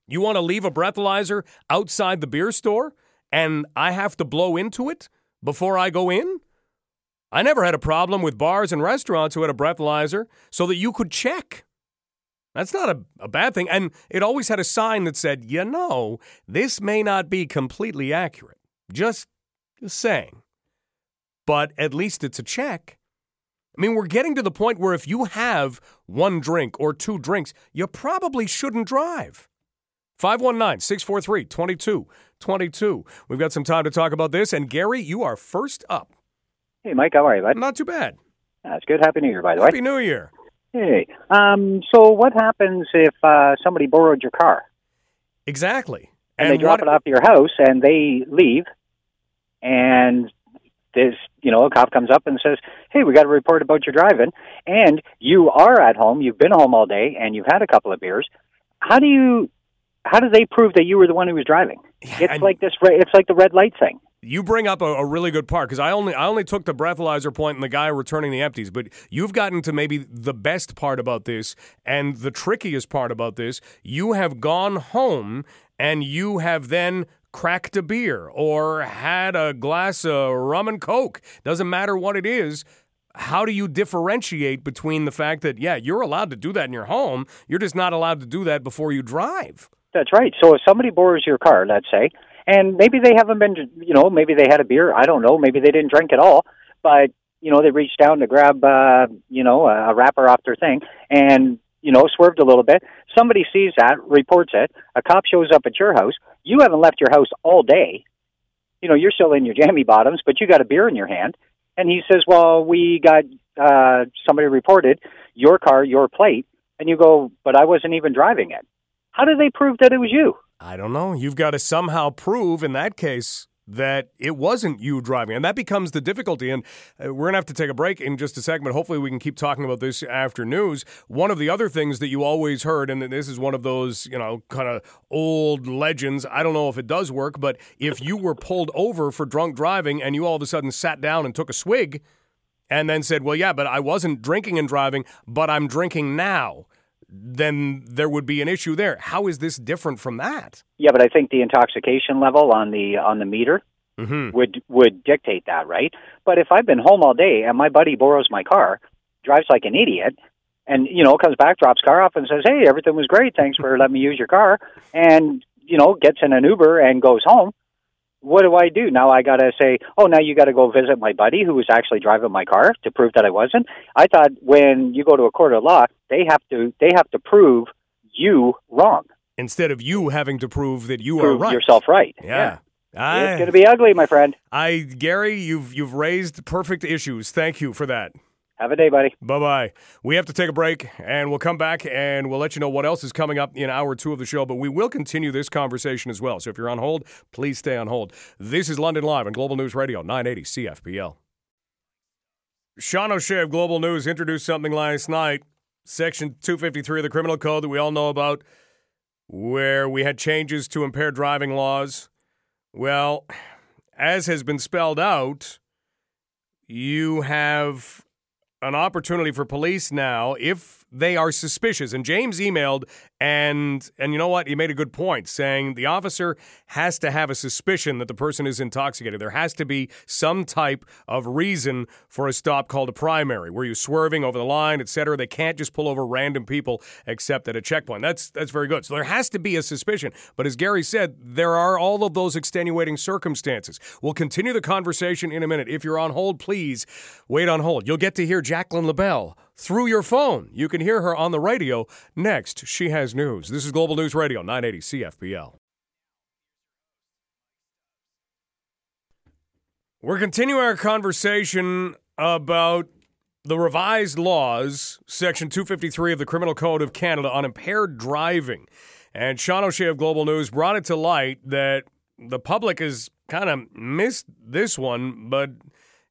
You want to leave a breathalyzer outside the beer store and I have to blow into it before I go in? I never had a problem with bars and restaurants who had a breathalyzer so that you could check. That's not a, a bad thing. And it always had a sign that said, you know, this may not be completely accurate. Just, just saying. But at least it's a check. I mean, we're getting to the point where if you have one drink or two drinks, you probably shouldn't drive. 519 643 2222. We've got some time to talk about this. And Gary, you are first up. Hey, Mike, how are you, bud? Not too bad. That's good. Happy New Year, by the Happy way. Happy New Year. Hey, um, so what happens if uh, somebody borrowed your car Exactly. and, they drop what- it off to your house and they leave, and this, you know, a cop comes up and says, "Hey, we got a report about your driving," and you are at home, you've been home all day, and you've had a couple of beers. How do you? How do they prove that you were the one who was driving? it's like this. It's like the red light thing. You bring up a, a really good part because I only I only took the breathalyzer point and the guy returning the empties, but you've gotten to maybe the best part about this and the trickiest part about this. You have gone home and you have then cracked a beer or had a glass of rum and coke. Doesn't matter what it is. How do you differentiate between the fact that yeah you're allowed to do that in your home, you're just not allowed to do that before you drive? That's right. So if somebody borrows your car, let's say, and maybe they haven't been, you know, maybe they had a beer. I don't know. Maybe they didn't drink at all, but you know, they reached down to grab, uh, you know, a wrapper off their thing, and you know, swerved a little bit. Somebody sees that, reports it. A cop shows up at your house. You haven't left your house all day. You know, you're still in your jammy bottoms, but you got a beer in your hand. And he says, "Well, we got uh, somebody reported your car, your plate," and you go, "But I wasn't even driving it." How do they prove that it was you? I don't know. You've got to somehow prove in that case that it wasn't you driving. And that becomes the difficulty. And uh, we're going to have to take a break in just a but hopefully we can keep talking about this after news. One of the other things that you always heard, and this is one of those, you know, kind of old legends. I don't know if it does work, but if you were pulled over for drunk driving and you all of a sudden sat down and took a swig and then said, well, yeah, but I wasn't drinking and driving, but I'm drinking now. Then there would be an issue there. How is this different from that? Yeah, but I think the intoxication level on the on the meter Mm-hmm. would would dictate that, right? But if I've been home all day and my buddy borrows my car, drives like an idiot, and you know comes back, drops car off, and says, "Hey, everything was great. Thanks for letting me use your car," and you know gets in an Uber and goes home. What do I do now? I got to say, "Oh, now you got to go visit my buddy who was actually driving my car to prove that I wasn't." I thought when you go to a court of law, they have to they have to prove you wrong. Instead of you having to prove that you Prove are right. yourself right. Yeah. I- It's going to be ugly, my friend. I Gary, you've you've raised perfect issues. Thank you for that. Have a day, buddy. Bye bye. We have to take a break, and we'll come back and we'll let you know what else is coming up in hour two of the show. But we will continue this conversation as well. So if you're on hold, please stay on hold. This is London Live on Global News Radio 980 CFPL. Sean O'Shea of Global News introduced something last night, Section 253 of the Criminal Code that we all know about, where we had changes to impaired driving laws. Well, as has been spelled out, you have an opportunity for police now, if they are suspicious. And James emailed and and you know what? He made a good point saying the officer has to have a suspicion that the person is intoxicated. There has to be some type of reason for a stop called a primary. Were you swerving over the line, etc.? They can't just pull over random people except at a checkpoint. That's that's very good. So there has to be a suspicion. But as Gary said, there are all of those extenuating circumstances. We'll continue the conversation in a minute. If you're on hold, please wait on hold. You'll get to hear Jacqueline LaBelle through your phone. You can hear her on the radio next. She has news. This is Global News Radio 980 CFPL. We're continuing our conversation about the revised laws, Section 253 of the Criminal Code of Canada on impaired driving. And Sean O'Shea of Global News brought it to light that the public has kind of missed this one, but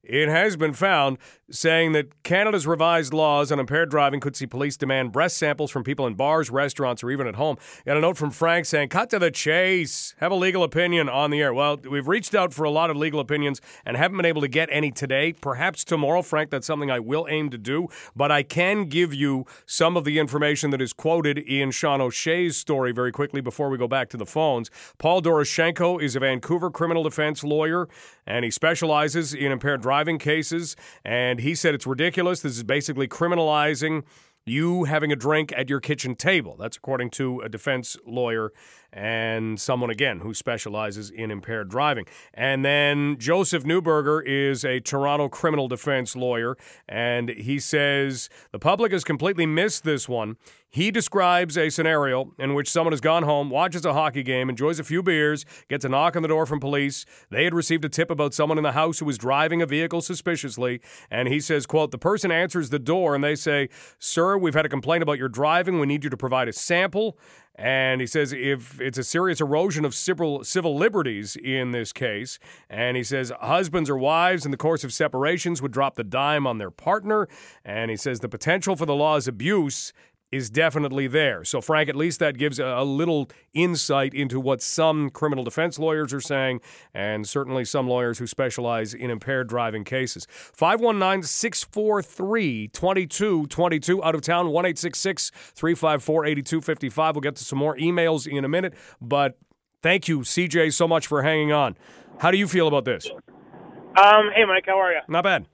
it has been found saying that Canada's revised laws on impaired driving could see police demand breast samples from people in bars, restaurants, or even at home. Got a note from Frank saying, cut to the chase. Have a legal opinion on the air. Well, we've reached out for a lot of legal opinions and haven't been able to get any today. Perhaps tomorrow, Frank, that's something I will aim to do. But I can give you some of the information that is quoted in Sean O'Shea's story very quickly before we go back to the phones. Paul Doroshenko is a Vancouver criminal defense lawyer, and he specializes in impaired driving cases. And he said it's ridiculous. This is basically criminalizing you having a drink at your kitchen table. That's according to a defense lawyer and someone, again, who specializes in impaired driving. And then Joseph Neuberger is a Toronto criminal defense lawyer, and he says the public has completely missed this one. He describes a scenario in which someone has gone home, watches a hockey game, enjoys a few beers, gets a knock on the door from police. They had received a tip about someone in the house who was driving a vehicle suspiciously, and he says, quote, the person answers the door and they say, "Sir, we've had a complaint about your driving. We need you to provide a sample." And he says if it's a serious erosion of civil, civil liberties in this case, and he says husbands or wives in the course of separations would drop the dime on their partner, and he says the potential for the law's abuse is definitely there. So, Frank, at least that gives a, a, little insight into what some criminal defense lawyers are saying, and certainly some lawyers who specialize in impaired driving cases. 519 643 2222 out of town, 1 354 8255. We'll get to some more emails in a minute, but thank you, CJ, so much for hanging on. How do you feel about this? Um, hey, Mike, how are you? Not bad.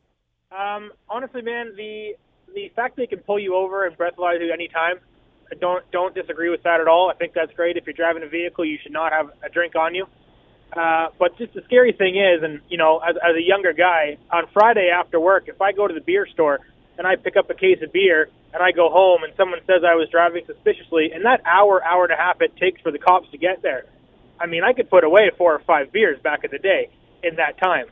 Um, honestly, man, the the fact they can pull you over and breathalyze you anytime, I don't don't disagree with that at all. I think that's great. If you're driving a vehicle, you should not have a drink on you. Uh, but just the scary thing is, and you know, as, as a younger guy, on Friday after work, if I go to the beer store and I pick up a case of beer and I go home and someone says I was driving suspiciously, and that hour, hour and a half it takes for the cops to get there, I mean, I could put away four or five beers back in the day in that time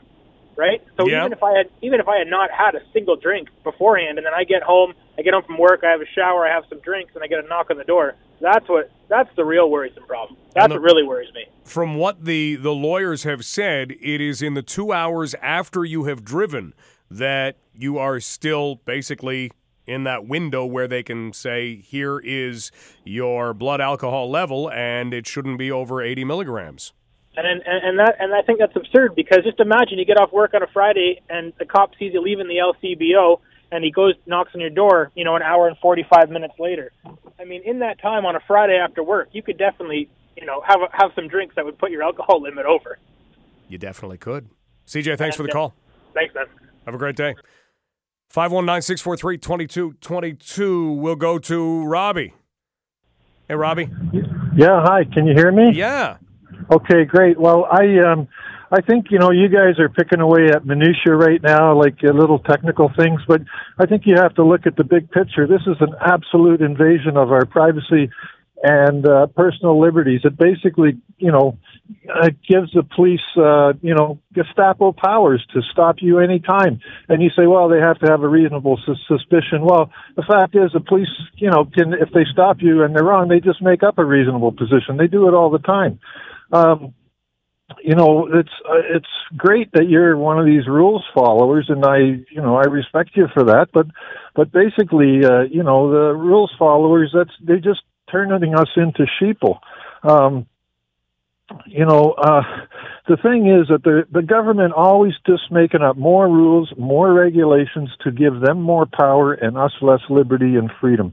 right? So yep. even if I had even if I had not had a single drink beforehand, and then I get home, I get home from work, I have a shower, I have some drinks, and I get a knock on the door. That's what that's the real worrisome problem. That's the, what really worries me. From what the the lawyers have said, it is in the two hours after you have driven that you are still basically in that window where they can say, here is your blood alcohol level, and it shouldn't be over 80 milligrams. And, and and that and I think that's absurd because just imagine you get off work on a Friday and the cop sees you leaving the LCBO and he goes knocks on your door, you know, an hour and 45 minutes later. I mean, in that time on a Friday after work, you could definitely, you know, have have some drinks that would put your alcohol limit over. You definitely could. CJ, thanks and, for the call. Thanks, man. Have a great day. 519-643-2222. We'll go to Robbie. Hey, Robbie. Yeah, hi. Can you hear me? Yeah. Okay, great. Well, I um, I think you know you guys are picking away at minutia right now, like uh, little technical things, but I think you have to look at the big picture. This is an absolute invasion of our privacy and uh, personal liberties. It basically, you know, uh, gives the police, uh, you know, Gestapo powers to stop you anytime. And you say, well, they have to have a reasonable su- suspicion. Well, the fact is, the police, you know, can if they stop you and they're wrong, they just make up a reasonable position. They do it all the time um, you know, it's uh, it's great that you're one of these rules followers, and I, you know, I respect you for that. But, but basically, uh, you know, the rules followers, that's they're just turning us into sheeple. Um, you know, uh, the thing is that the the government always just making up more rules, more regulations to give them more power and us less liberty and freedom.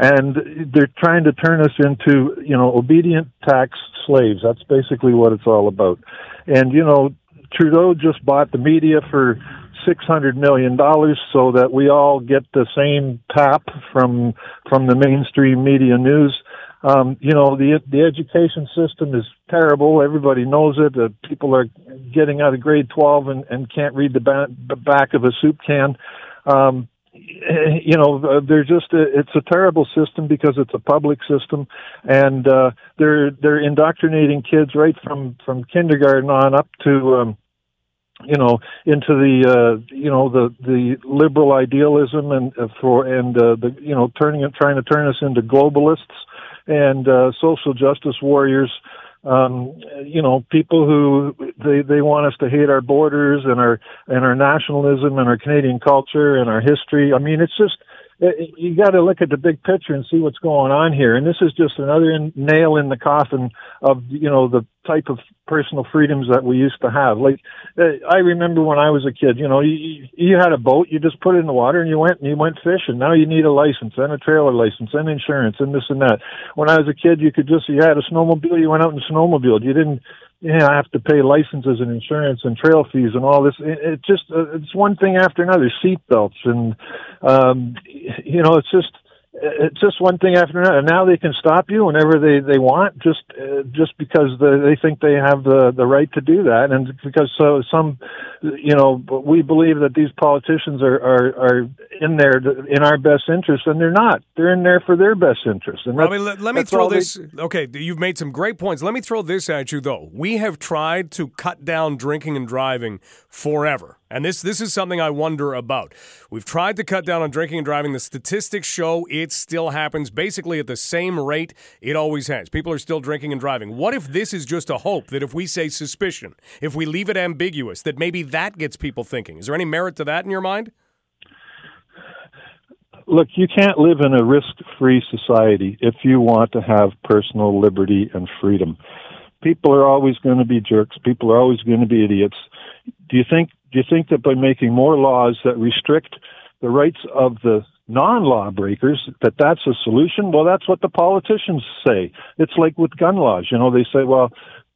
And they're trying to turn us into, you know, obedient tax slaves. That's basically what it's all about. And you know, Trudeau just bought the media for six hundred million dollars so that we all get the same tap from from the mainstream media news um, you know, the the education system is terrible. Everybody knows it. Uh, people are getting out of grade 12 and, and can't read the, ba- the back of a soup can. Um, you know, uh, they're just a, it's a terrible system because it's a public system, and uh, they're they're indoctrinating kids right from from kindergarten on up to. Um, you know into the uh you know the the liberal idealism and uh, for and uh, the you know turning trying to turn us into globalists and uh, social justice warriors. Um, you know, people who they they want us to hate our borders and our and our nationalism and our Canadian culture and our history. I mean, it's just you got to look at the big picture and see what's going on here. And this is just another in, nail in the coffin of you know the type of personal freedoms that we used to have. Like uh, I remember when I was a kid, you know, you, you had a boat, you just put it in the water and you went and you went fishing. Now you need a license and a trailer license and insurance and this and that. When I was a kid, you could just you had a snowmobile, you went out and snowmobiled. You didn't yeah, I have to pay licenses and insurance and trail fees and all this. It, it just uh, it's one thing after another. Seat belts and um, you know, it's just it's just one thing after another. And Now they can stop you whenever they they want, just uh, just because the, they think they have the the right to do that, and because so some, you know, we believe that these politicians are are, are in there to, in our best interest, and they're not. They're in there for their best interest. And Robbie, let, let me throw this. They, okay, you've made some great points. Let me throw this at you though. We have tried to cut down drinking and driving forever. And this this is something I wonder about. We've tried to cut down on drinking and driving. The statistics show it still happens basically at the same rate it always has. People are still drinking and driving. What if this is just a hope that if we say suspicion, if we leave it ambiguous, that maybe that gets people thinking? Is there any merit to that in your mind? Look, you can't live in a risk-free society if you want to have personal liberty and freedom. People are always going to be jerks. People are always going to be idiots. Do you think do you think that by making more laws that restrict the rights of the non-law breakers that that's a solution? Well that's what the politicians say. It's like with gun laws. You know they say well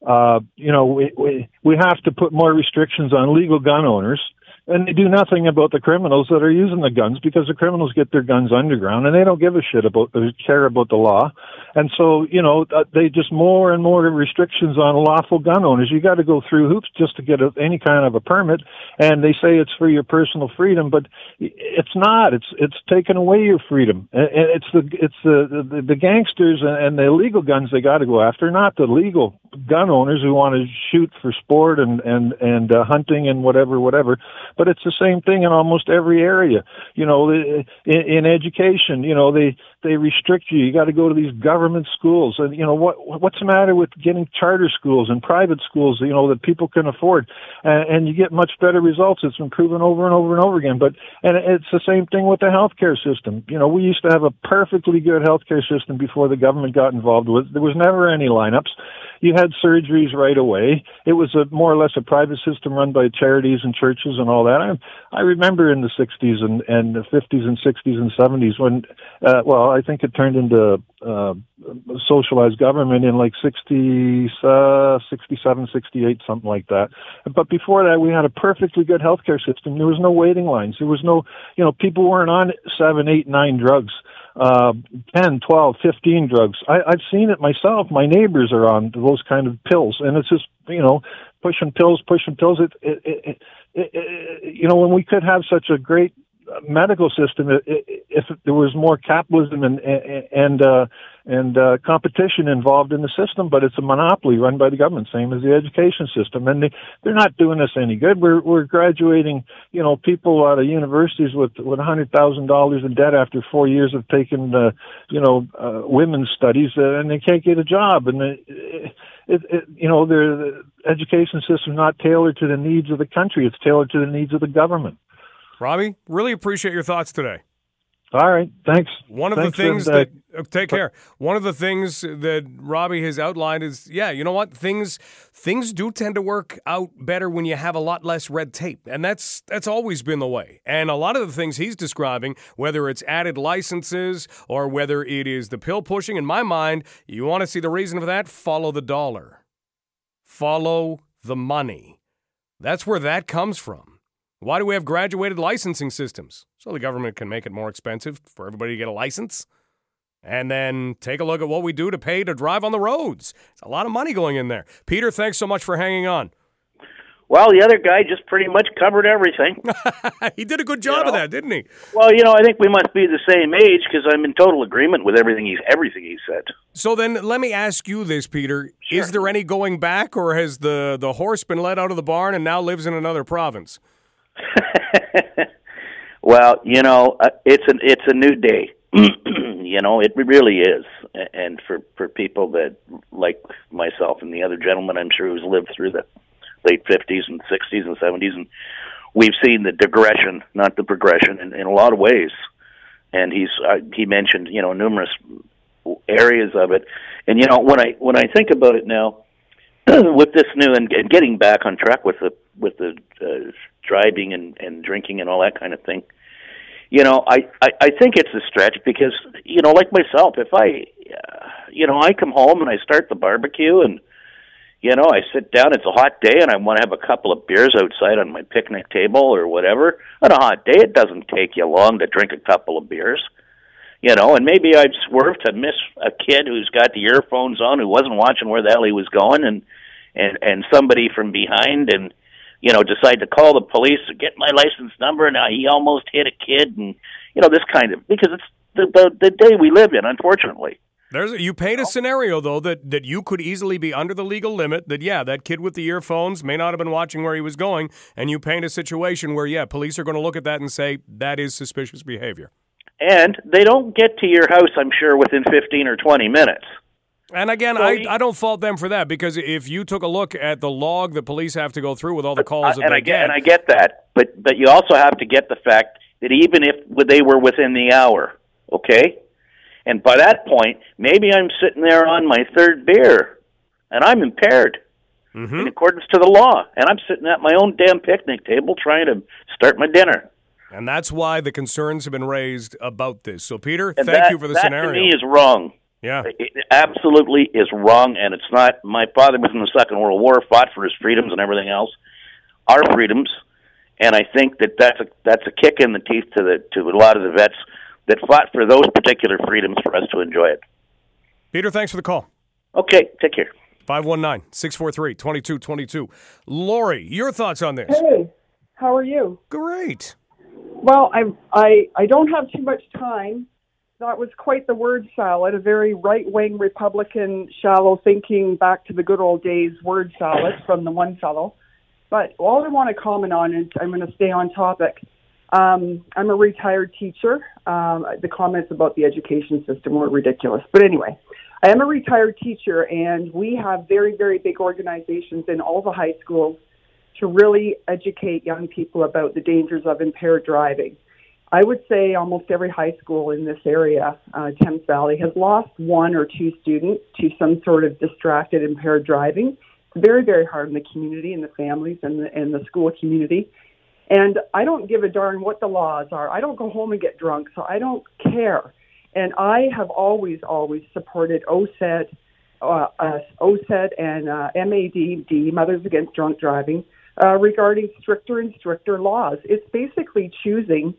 uh you know we we, we have to put more restrictions on legal gun owners and they do nothing about the criminals that are using the guns because the criminals get their guns underground and they don't give a shit about they care about the law. And so you know uh, they just more and more restrictions on lawful gun owners. You got to go through hoops just to get a, any kind of a permit. And they say it's for your personal freedom but it's not. It's it's taken away your freedom. And it's the it's the the, the gangsters and the illegal guns they got to go after not the legal gun owners who want to shoot for sport and and and uh, hunting and whatever whatever but it's the same thing in almost every area. You know, in, in education, you know, they they restrict you. You got to go to these government schools, and you know what what's the matter with getting charter schools and private schools? You know that people can afford, and, and you get much better results. It's been proven over and over and over again. But and it's the same thing with the healthcare system. You know, we used to have a perfectly good healthcare system before the government got involved with. There was never any lineups. You had surgeries right away. It was a more or less a private system run by charities and churches and all that. I, I remember in the 60s and, and the 50s and 60s and 70s when, uh, well, I think it turned into uh, socialized government in like 60, uh, 67, 68, something like that. But before that, we had a perfectly good healthcare system. There was no waiting lines. There was no, you know, people weren't on seven, eight, nine drugs uh, 10, 12, 15 drugs. I, I've seen it myself. My neighbors are on those kind of pills, and it's just you know pushing pills, pushing pills. It, it, it, it, you know when we could have such a great medical system if there was more capitalism and and uh, and uh, competition involved in the system, but it's a monopoly run by the government, same as the education system, and they they're not doing us any good. We're we're graduating, you know, people out of universities with with a hundred thousand dollars in debt after four years of taking, uh, you know, uh, women's studies, uh, and they can't get a job, and it, it, it you know, the education system not tailored to the needs of the country; it's tailored to the needs of the government. Robbie, really appreciate your thoughts today. All right. Thanks. One of Thanks the things that uh, take care. One of the things that Robbie has outlined is, yeah, you know what? Things things do tend to work out better when you have a lot less red tape, and that's that's always been the way. And a lot of the things he's describing, whether it's added licenses or whether it is the pill pushing, in my mind, you want to see the reason for that? Follow the dollar. Follow the money. That's where that comes from. Why do we have graduated licensing systems? So the government can make it more expensive for everybody to get a license. And then take a look at what we do to pay to drive on the roads. It's a lot of money going in there. Peter, thanks so much for hanging on. Well, the other guy just pretty much covered everything. (laughs) he did a good job You of that, didn't he? well, you know, I think we must be the same age because I'm in total agreement with everything he's everything he said. So then let me ask you this, Peter. Is there any going back or has the, the horse been let out of the barn and now lives in another province? (laughs) Well, you know, uh, it's an it's a new day. (clears throat) you know, it really is. And for for people that like myself and the other gentleman, I'm sure who's lived through the late 50s and 60s and 70s, and we've seen the digression, not the progression, in, in a lot of ways. And he's uh, he mentioned you know numerous areas of it, and you know when I when I think about it now, (clears throat) with this new and, and getting back on track with the with the uh, driving and, and drinking and all that kind of thing. You know, I, I I think it's a stretch because you know, like myself, if I, uh, you know, I come home and I start the barbecue and you know, I sit down. It's a hot day, and I want to have a couple of beers outside on my picnic table or whatever. On a hot day, it doesn't take you long to drink a couple of beers you know, and maybe I've swerved to miss a kid who's got the earphones on who wasn't watching where the hell he was going, and and and somebody from behind, and you know, decide to call the police to get my license number, and he almost hit a kid, and you know, this kind of because it's the the, the day we live in, unfortunately. There's a, you paint a scenario though that that you could easily be under the legal limit. That yeah, that kid with the earphones may not have been watching where he was going, and you paint a situation where yeah, police are going to look at that and say that is suspicious behavior. And they don't get to your house, I'm sure, within 15 or 20 minutes. And again, So I, he- I don't fault them for that because if you took a look at the log the police have to go through with all the calls that and they I get and I get that, but but you also have to get the fact that even if they were within the hour, okay, and by that point, maybe I'm sitting there on my third beer, and I'm impaired Mm-hmm. in accordance to the law, and I'm sitting at my own damn picnic table trying to start my dinner. And that's why the concerns have been raised about this. So, Peter, And thank that, you for the that scenario. to me is wrong. Yeah. It absolutely is wrong, and it's not. My father was in the Second World War, fought for his freedoms and everything else, our freedoms, and I think that that's a that's a kick in the teeth to the to a lot of the vets that fought for those particular freedoms for us to enjoy it. Peter, thanks for the call. Okay, take care. 519 643 2222. Lori, your thoughts on this? Hey, how are you? Great. Well, I I I don't have too much time. That was quite the word salad, a very right-wing Republican, shallow thinking, back to the good old days word salad from the one fellow. But all I want to comment on is I'm going to stay on topic. Um, I'm a retired teacher. Um, the comments about the education system were ridiculous. But anyway, I am a retired teacher, and we have very, very big organizations in all the high schools to really educate young people about the dangers of impaired driving. I would say almost every high school in this area, uh, Thames Valley, has lost one or two students to some sort of distracted, impaired driving. It's very, very hard on the community and the families and the, and the school community. And I don't give a darn what the laws are. I don't go home and get drunk, so I don't care. And I have always, always supported OSAID, uh, uh, OSAID and uh, MADD, Mothers Against Drunk Driving, uh, regarding stricter and stricter laws. It's basically choosing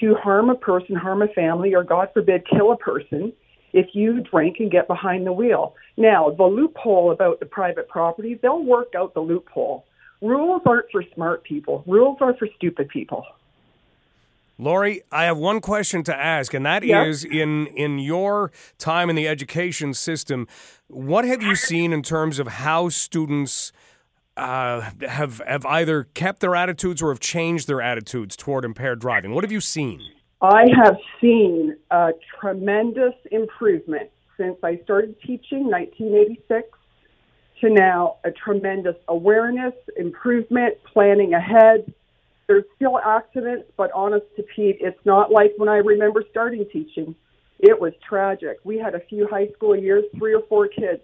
to harm a person, harm a family, or God forbid, kill a person if you drink and get behind the wheel. Now, the loophole about the private property, they'll work out the loophole. Rules aren't for smart people. Rules are for stupid people. Lori, I have one question to ask, and that is: Yeah. in in your time in the education system, what have you seen in terms of how students uh, have have either kept their attitudes or have changed their attitudes toward impaired driving? What have you seen? I have seen a tremendous improvement since I started teaching 1986 to now a tremendous awareness, improvement, planning ahead. There's still accidents, but honest to Pete, it's not like when I remember starting teaching. It was tragic. We had a few high school years, three or four kids.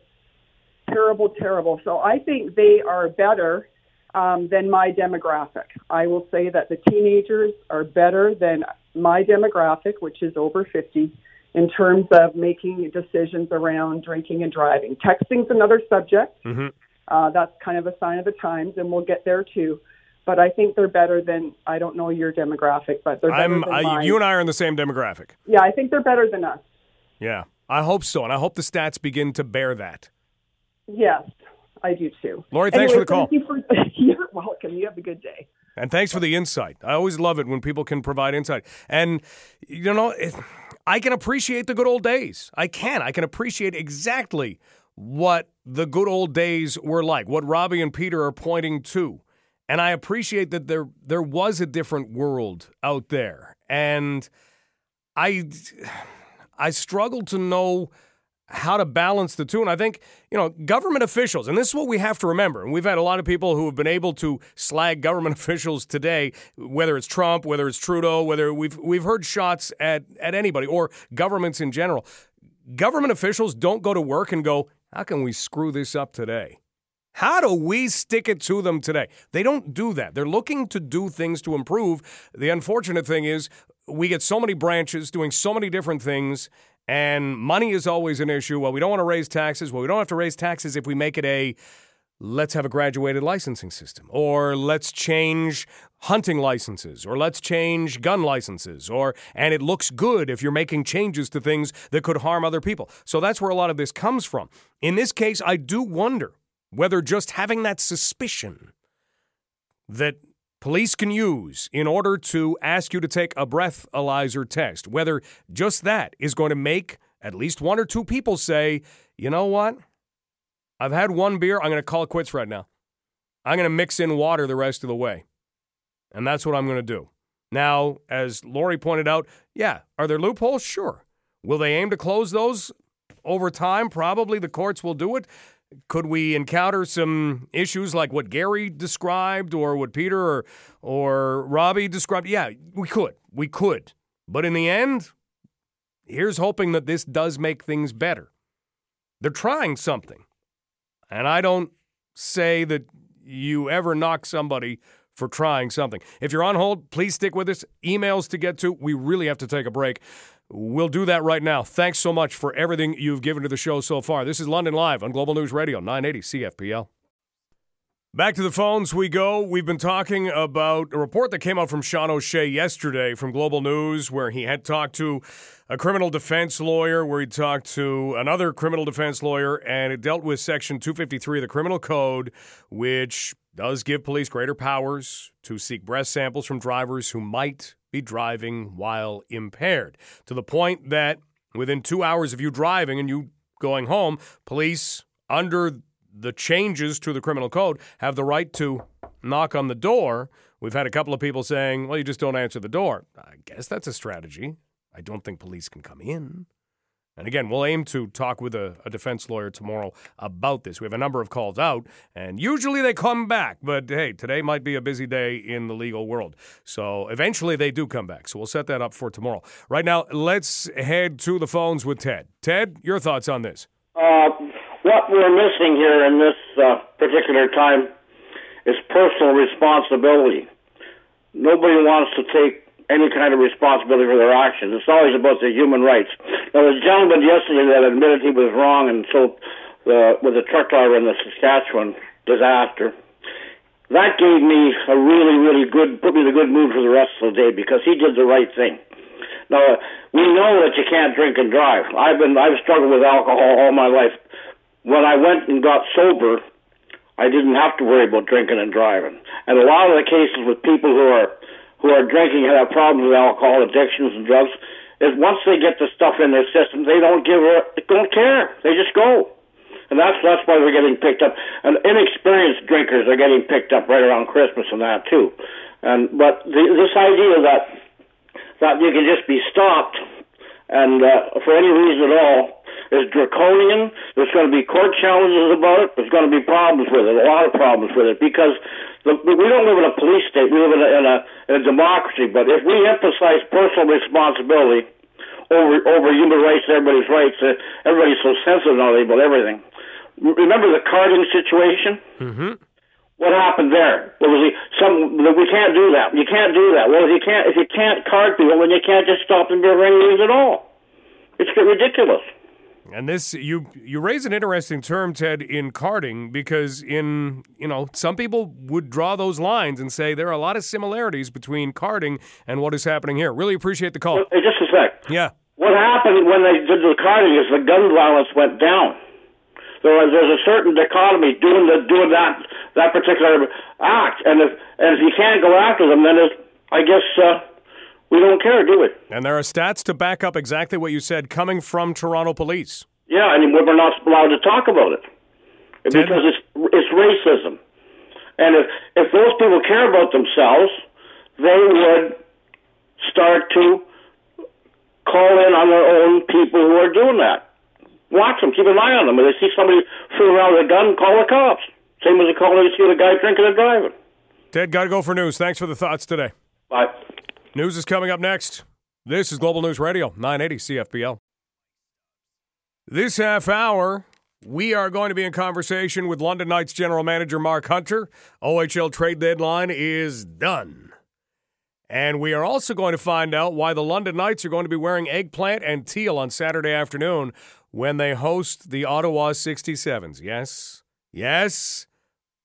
Terrible, terrible. So I think they are better um, than my demographic. I will say that the teenagers are better than my demographic, which is over 50, in terms of making decisions around drinking and driving. Texting's another subject. Mm-hmm. Uh, that's kind of a sign of the times, and we'll get there too. But I think they're better than I don't know your demographic, but they're better I'm, than I, mine. you and I are in the same demographic. yeah, I think they're better than us. Yeah, I hope so, and I hope the stats begin to bear that. Yes, I do too. Lori, thanks Anyway, for the call. Thank you for, (laughs) you're welcome. You have a good day. And thanks for the insight. I always love it when people can provide insight. And, you know, it, I can appreciate the good old days. I can. I can appreciate exactly what the good old days were like, what Robbie and Peter are pointing to. And I appreciate that there there was a different world out there. And I I struggle to know how to balance the two. And I think, you know, government officials, and this is what we have to remember. And we've had a lot of people who have been able to slag government (laughs) officials today, whether it's Trump, whether it's Trudeau, whether we've we've heard shots at, at anybody or governments in general. Government officials don't go to work and go, how can we screw this up today? How do we stick it to them today? They don't do that. They're looking to do things to improve. The unfortunate thing is, we get so many branches doing so many different things, and money is always an issue. Well, we don't want to raise taxes. Well, we don't have to raise taxes if we make it a let's have a graduated licensing system, or let's change hunting licenses, or let's change gun licenses, or and it looks good if you're making changes to things that could harm other people. So that's where a lot of this comes from. In this case, I do wonder whether just having that suspicion that police can use in order to ask you to take a breathalyzer test, whether just that is going to make at least one or two people say, you know what? I've had one beer. I'm going to call it quits right now. I'm going to mix in water the rest of the way. And that's what I'm going to do. Now, as Lori pointed out, yeah, are there loopholes? Sure. Will they aim to close those over time? Probably the courts will do it. Could we encounter some issues like what Gary described or what Peter or, or Robbie described? Yeah, we could. We could. But in the end, here's hoping that this does make things better. They're trying something. And I don't say that you ever knock somebody for trying something. If you're on hold, please stick with us. Emails to get to. We really have to take a break. We'll do that right now. Thanks so much for everything you've given to the show so far. This is London Live on Global News Radio, 980 CFPL. Back to the phones we go. We've been talking about a report that came out from Sean O'Shea yesterday from Global News, where he had talked to a criminal defense lawyer, where he talked to another criminal defense lawyer, and it dealt with Section 253 of the Criminal Code, which does give police greater powers to seek breath samples from drivers who might be driving while impaired, to the point that within two hours of you driving and you going home, police under the changes to the criminal code have the right to knock on the door. We've had a couple of people saying, well, you just don't answer the door. I guess that's a strategy. I don't think police can come in. And again, we'll aim to talk with a, a, defense lawyer tomorrow about this. We have a number of calls out, and usually they come back. But hey, today might be a busy day in the legal world. So eventually they do come back. So we'll set that up for tomorrow. Right now, let's head to the phones with Ted. Ted, your thoughts on this? Uh, what we're missing here in this uh, particular time is personal responsibility. Nobody wants to take any kind of responsibility for their actions. It's always about the human rights. Now, the gentleman yesterday that admitted he was wrong and so the, with the truck driver in the Saskatchewan disaster, that gave me a really, really good, put me in a good mood for the rest of the day because he did the right thing. Now, we know that you can't drink and drive. I've been, I've struggled with alcohol all my life. When I went and got sober, I didn't have to worry about drinking and driving. And a lot of the cases with people who are who are drinking and have problems with alcohol addictions and drugs is once they get the stuff in their system, they don't give a don't care. They just go, and that's that's why they're getting picked up. And inexperienced drinkers are getting picked up right around Christmas and that too. And but the, this idea that that you can just be stopped and uh, for any reason at all, is draconian. There's going to be court challenges about it. There's going to be problems with it, a lot of problems with it, because the, we don't live in a police state. We live in a, in a, in a democracy. But if we emphasize personal responsibility over over human rights, everybody's rights, uh, everybody's so sensitive now about everything. Remember the carding situation? Mm-hmm. What happened there? What was he? Some we can't do that. You can't do that. Well, if you can't if you can't card people, then you can't just stop them for any reason at all. It's ridiculous. And this you you raise an interesting term, Ted, in carding because in you know some people would draw those lines and say there are a lot of similarities between carding and what is happening here. Really appreciate the call. Just a sec. Yeah. What happened when they did the carding is the gun violence went down. There was, there's a certain dichotomy doing the doing that that particular act, and if and if you can't go after them, then it's, I guess. Uh, we don't care, do we? And there are stats to back up exactly what you said coming from Toronto police. Yeah, and we're not allowed to talk about it because it's it's racism. And if if those people care about themselves, they would start to call in on their own people who are doing that. Watch them, keep an eye on them. If they see somebody fooling around with a gun, call the cops. Same as they call when they see a guy drinking and driving. Ted, gotta go for news. Thanks for the thoughts today. Bye. News is coming up next. This is Global News Radio, 980 CFPL. This half hour, we are going to be in conversation with London Knights General Manager Mark Hunter. OHL trade deadline is done. And we are also going to find out why the London Knights are going to be wearing eggplant and teal on Saturday afternoon when they host the Ottawa 67s. Yes, yes,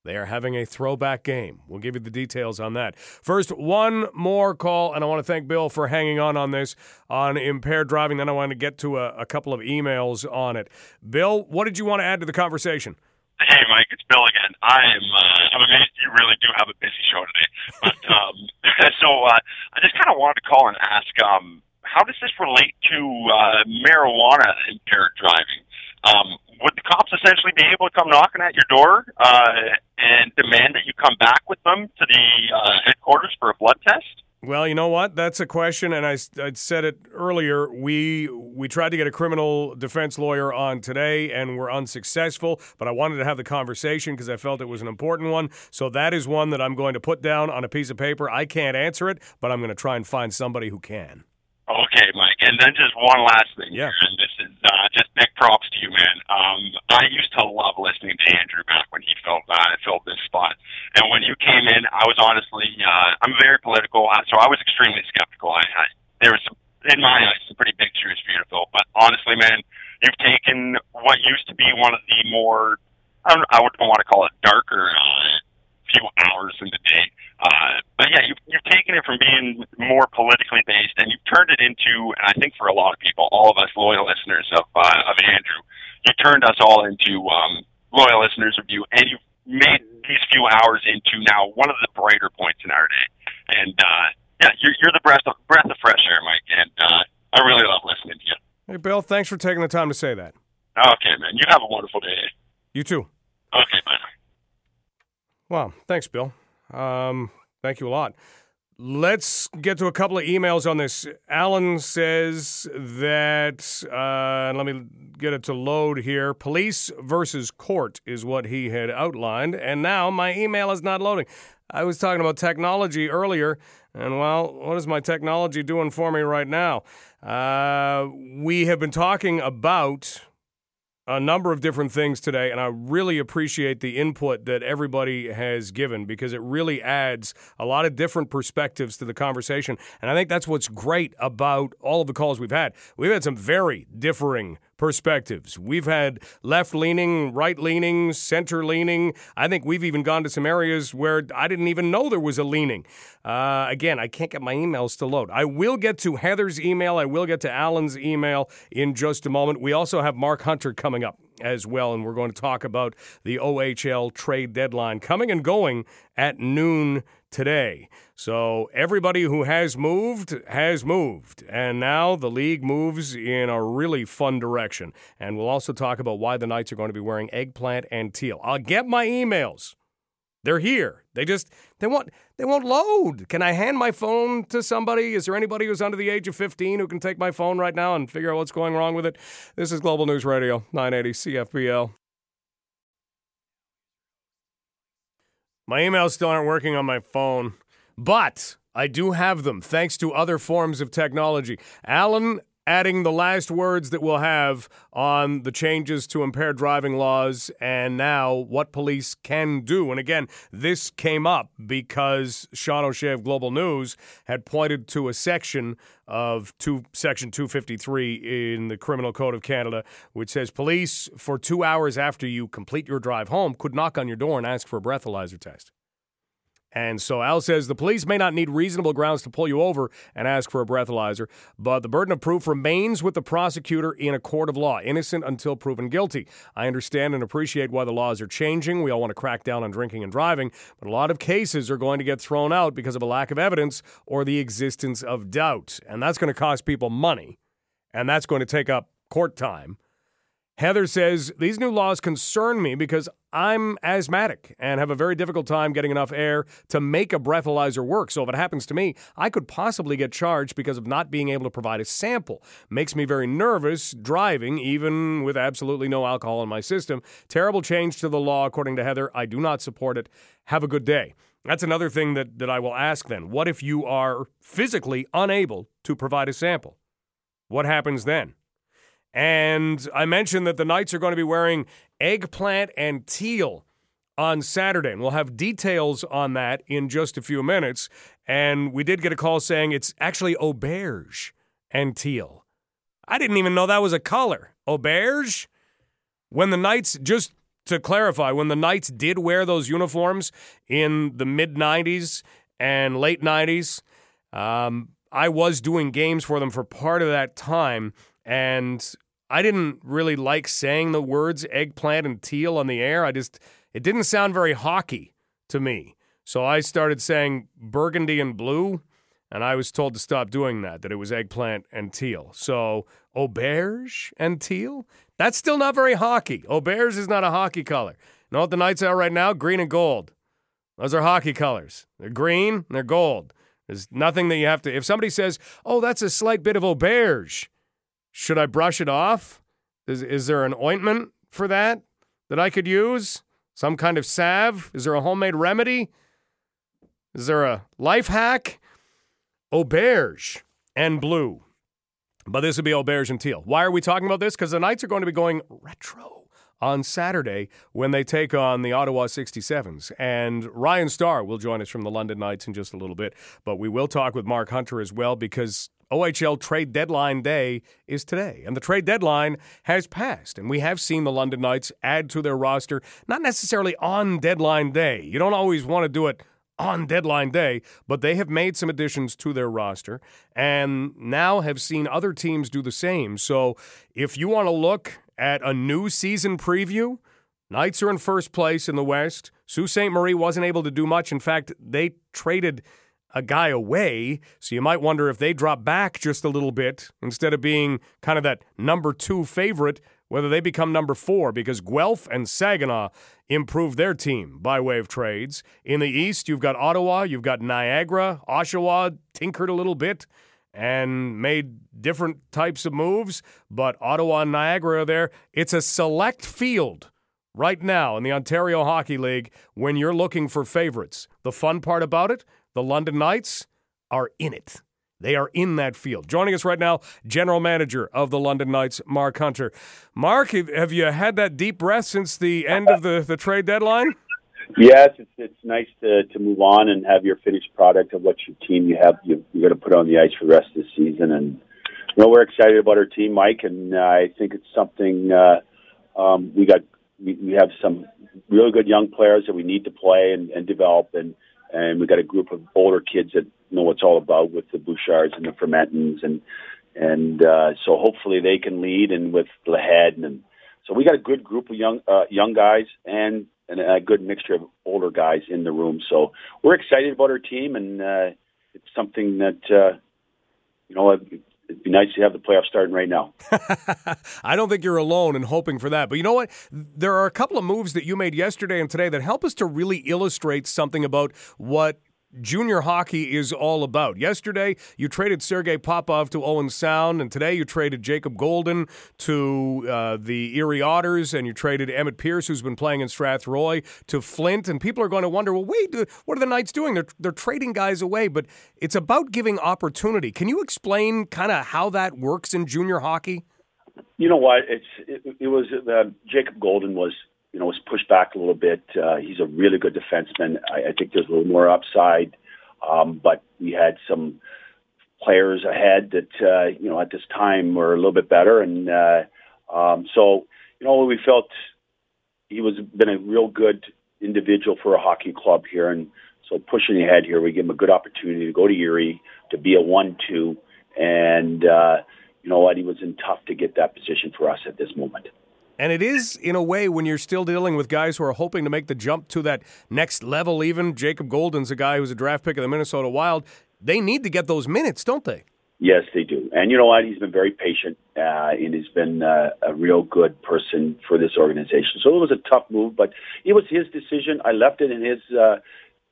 they are having a throwback game. We'll give you the details on that. First, one more call, and I want to thank Bill for hanging on on this on impaired driving. Then I want to get to a, a couple of emails on it. Bill, what did you want to add to the conversation? Hey, Mike, it's Bill again. I am uh, I'm amazed you really do have a busy show today. But (laughs) um, (laughs) so uh, I just kind of wanted to call and ask, um, how does this relate to uh, marijuana impaired driving? Um, would the cops essentially be able to come knocking at your door uh, and demand that you come back with them to the uh, headquarters for a blood test? Well, you know what? That's a question, and I, I said it earlier. We we tried to get a criminal defense lawyer on today, and we're unsuccessful. But I wanted to have the conversation because I felt it was an important one. So that is one that I'm going to put down on a piece of paper. I can't answer it, but I'm going to try and find somebody who can. Okay, Mike. And then just one last thing. Yeah. Here, and this is uh, just big props to you, man. Um, I used to love listening to Andrew back when he filled uh, filled this spot. And when you came in, I was honestly, uh, I'm very political, uh, so I was extremely skeptical. I, I there was some, in my eyes, some pretty big shoes for you to fill. But honestly, man, you've taken what used to be one of the more, I don't, I don't want to call it darker uh, few hours in the day. Uh, but yeah, you've, you've taken it from being more politically based and you've turned it into, and I think for a lot of people, all of us loyal listeners of, uh, of Andrew, you turned us all into, um, loyal listeners of you and you've made these few hours into now one of the brighter points in our day. And, uh, yeah, you're, you're the breath of, breath of fresh air, Mike. And, uh, I really love listening to you. Hey, Bill, thanks for taking the time to say that. Okay, man. You have a wonderful day. You too. Okay, bye. Wow. Thanks, Bill. Um, thank you a lot. Let's get to a couple of emails on this. Alan says that, uh, let me get it to load here. Police versus court is what he had outlined, and now my email is not loading. I was talking about technology earlier, and well, what is my technology doing for me right now? Uh, we have been talking about a number of different things today, and I really appreciate the input that everybody has given because it really adds a lot of different perspectives to the conversation. And I think that's what's great about all of the calls we've had. We've had some very differing perspectives. We've had left leaning, right leaning, center leaning. I think we've even gone to some areas where I didn't even know there was a leaning. Uh, again, I can't get my emails to load. I will get to Heather's email. I will get to Alan's email in just a moment. We also have Mark Hunter coming up as well, and we're going to talk about the OHL trade deadline coming and going at noon today. So everybody who has moved has moved. And now the league moves in a really fun direction. And we'll also talk about why the Knights are going to be wearing eggplant and teal. I'll get my emails. They're here. They just they won't they won't load. Can I hand my phone to somebody? Is there anybody who's under the age of 15 who can take my phone right now and figure out what's going wrong with it? This is Global News Radio 980 CFPL. My emails still aren't working on my phone, but I do have them thanks to other forms of technology. Alan adding the last words that we'll have on the changes to impaired driving laws and now what police can do. And again, this came up because Sean O'Shea of Global News had pointed to a section of two, Section 253 in the Criminal Code of Canada, which says police, for two hours after you complete your drive home, could knock on your door and ask for a breathalyzer test. And so Al says the police may not need reasonable grounds to pull you over and ask for a breathalyzer, but the burden of proof remains with the prosecutor in a court of law, innocent until proven guilty. I understand and appreciate why the laws are changing. We all want to crack down on drinking and driving, but a lot of cases are going to get thrown out because of a lack of evidence or the existence of doubt. And that's going to cost people money, and that's going to take up court time. Heather says, These new laws concern me because I'm asthmatic and have a very difficult time getting enough air to make a breathalyzer work. So if it happens to me, I could possibly get charged because of not being able to provide a sample. Makes me very nervous driving, even with absolutely no alcohol in my system. Terrible change to the law, according to Heather. I do not support it. Have a good day. That's another thing that, that I will ask then. What if you are physically unable to provide a sample? What happens then? And I mentioned that the Knights are going to be wearing eggplant and teal on Saturday. And we'll have details on that in just a few minutes. And we did get a call saying it's actually auberge and teal. I didn't even know that was a color. Auberge? When the Knights, just to clarify, when the Knights did wear those uniforms in the mid 90s and late 90s, um, I was doing games for them for part of that time. And I didn't really like saying the words eggplant and teal on the air. I just, it didn't sound very hockey to me. So I started saying burgundy and blue, and I was told to stop doing that, that it was eggplant and teal. So auberge and teal? That's still not very hockey. Auberge is not a hockey color. You know what the Knights are right now? Green and gold. Those are hockey colors. They're green and they're gold. There's nothing that you have to. If somebody says, oh, that's a slight bit of auberge, should I brush it off? Is, is there an ointment for that that I could use? Some kind of salve? Is there a homemade remedy? Is there a life hack? Auberge and blue. But this would be auberge and teal. Why are we talking about this? Because the Knights are going to be going retro on Saturday when they take on the Ottawa 67s. And Ryan Starr will join us from the London Knights in just a little bit. But we will talk with Mark Hunter as well because OHL trade deadline day is today, and the trade deadline has passed. And we have seen the London Knights add to their roster, not necessarily on deadline day. You don't always want to do it on deadline day, but they have made some additions to their roster and now have seen other teams do the same. So if you want to look at a new season preview, Knights are in first place in the West. Sault Ste. Marie wasn't able to do much. In fact, they traded a guy away. So you might wonder if they drop back just a little bit instead of being kind of that number two favorite, whether they become number four because Guelph and Saginaw improved their team by way of trades. In the East, you've got Ottawa, you've got Niagara, Oshawa tinkered a little bit and made different types of moves, but Ottawa and Niagara are there. It's a select field right now in the Ontario Hockey League when you're looking for favorites. The fun part about it, the London Knights are in it. They are in that field. Joining us right now, General Manager of the London Knights, Mark Hunter. Mark, have you had that deep breath since the end of the, the trade deadline? Yes, it's it's nice to to move on and have your finished product of what your team you have you you're going to put on the ice for the rest of the season. And you know we're excited about our team, Mike, and uh, I think it's something uh, um, we got. We, we have some really good young players that we need to play and, and develop and and we got a group of older kids that know what's all about with the Bouchards and the Formentons, and and uh, so hopefully they can lead, and with Lahead, and so we got a good group of young uh, young guys and and a good mixture of older guys in the room. So we're excited about our team, and uh, it's something that uh, you know it'd be nice to have the playoffs starting right now. (laughs) I don't think you're alone in hoping for that. But you know what? There are a couple of moves that you made yesterday and today that help us to really illustrate something about what junior hockey is all about. Yesterday, you traded Sergei Popov to Owen Sound, and today you traded Jacob Golden to uh, the Erie Otters, and you traded Emmett Pierce, who's been playing in Strathroy, to Flint. And people are going to wonder, well, wait, uh, what are the Knights doing? They're, they're trading guys away, but it's about giving opportunity. Can you explain kind of how that works in junior hockey? You know what? It's it, it was uh, Jacob Golden was you know, was pushed back a little bit. Uh, he's a really good defenseman. I, I think there's a little more upside, um, but we had some players ahead that uh, you know at this time were a little bit better, and uh, um, so you know we felt he was been a real good individual for a hockey club here, and so pushing ahead here, we give him a good opportunity to go to Erie to be a one-two, and uh, you know what, he was in tough to get that position for us at this moment. And it is, in a way, when you're still dealing with guys who are hoping to make the jump to that next level, even Jacob Golden's a guy who's a draft pick of the Minnesota Wild. They need to get those minutes, don't they? Yes, they do. And you know what? He's been very patient, uh, and he's been uh, a real good person for this organization. So it was a tough move, but it was his decision. I left it in his. Uh,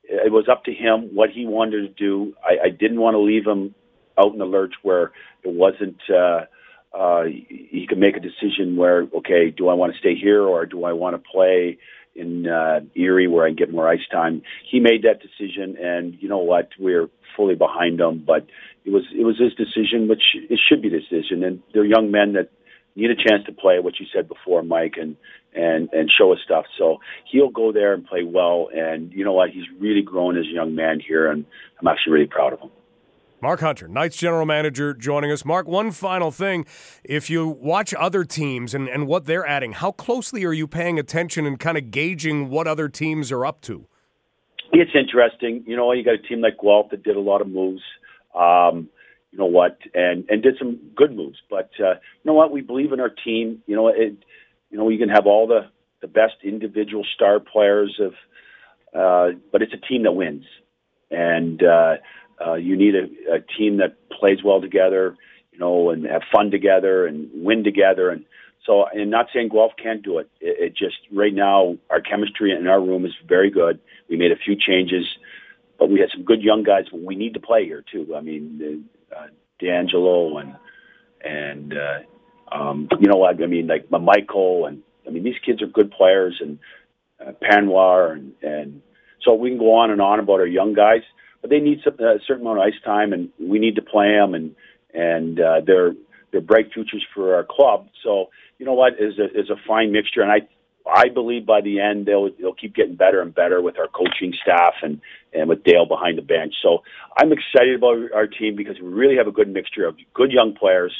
it was up to him what he wanted to do. I, I didn't want to leave him out in the lurch where it wasn't. Uh, uh, he could make a decision where, okay, do I want to stay here or do I want to play in uh, Erie where I can get more ice time? He made that decision, and you know what? We're fully behind him. But it was it was his decision, which it should be decision. And they're young men that need a chance to play, what you said before, Mike, and and and show us stuff. So he'll go there and play well. And you know what? He's really grown as a young man here, and I'm actually really proud of him. Mark Hunter, Knights general manager, joining us. Mark, one final thing. If you watch other teams and, and what they're adding, how closely are you paying attention and kind of gauging what other teams are up to? It's interesting. You know, you got a team like Guelph that did a lot of moves. Um, you know what, and and did some good moves. But uh, you know what, we believe in our team. You know, it. You know, you can have all the the best individual star players of, uh, but it's a team that wins. And uh, uh, you need a, a team that plays well together, you know, and have fun together and win together. And so, I'm not saying Guelph can't do it. it. It just right now our chemistry in our room is very good. We made a few changes, but we had some good young guys. We need to play here too. I mean, uh, D'Angelo and and uh, um, you know what I mean, like Michael and I mean these kids are good players and uh, Panoir and and so we can go on and on about our young guys they need some, a certain amount of ice time, and we need to play them, and and uh, they're they're bright futures for our club. So you know what is a is a fine mixture, and I I believe by the end they'll they'll keep getting better and better with our coaching staff and and with Dale behind the bench. So I'm excited about our team because we really have a good mixture of good young players,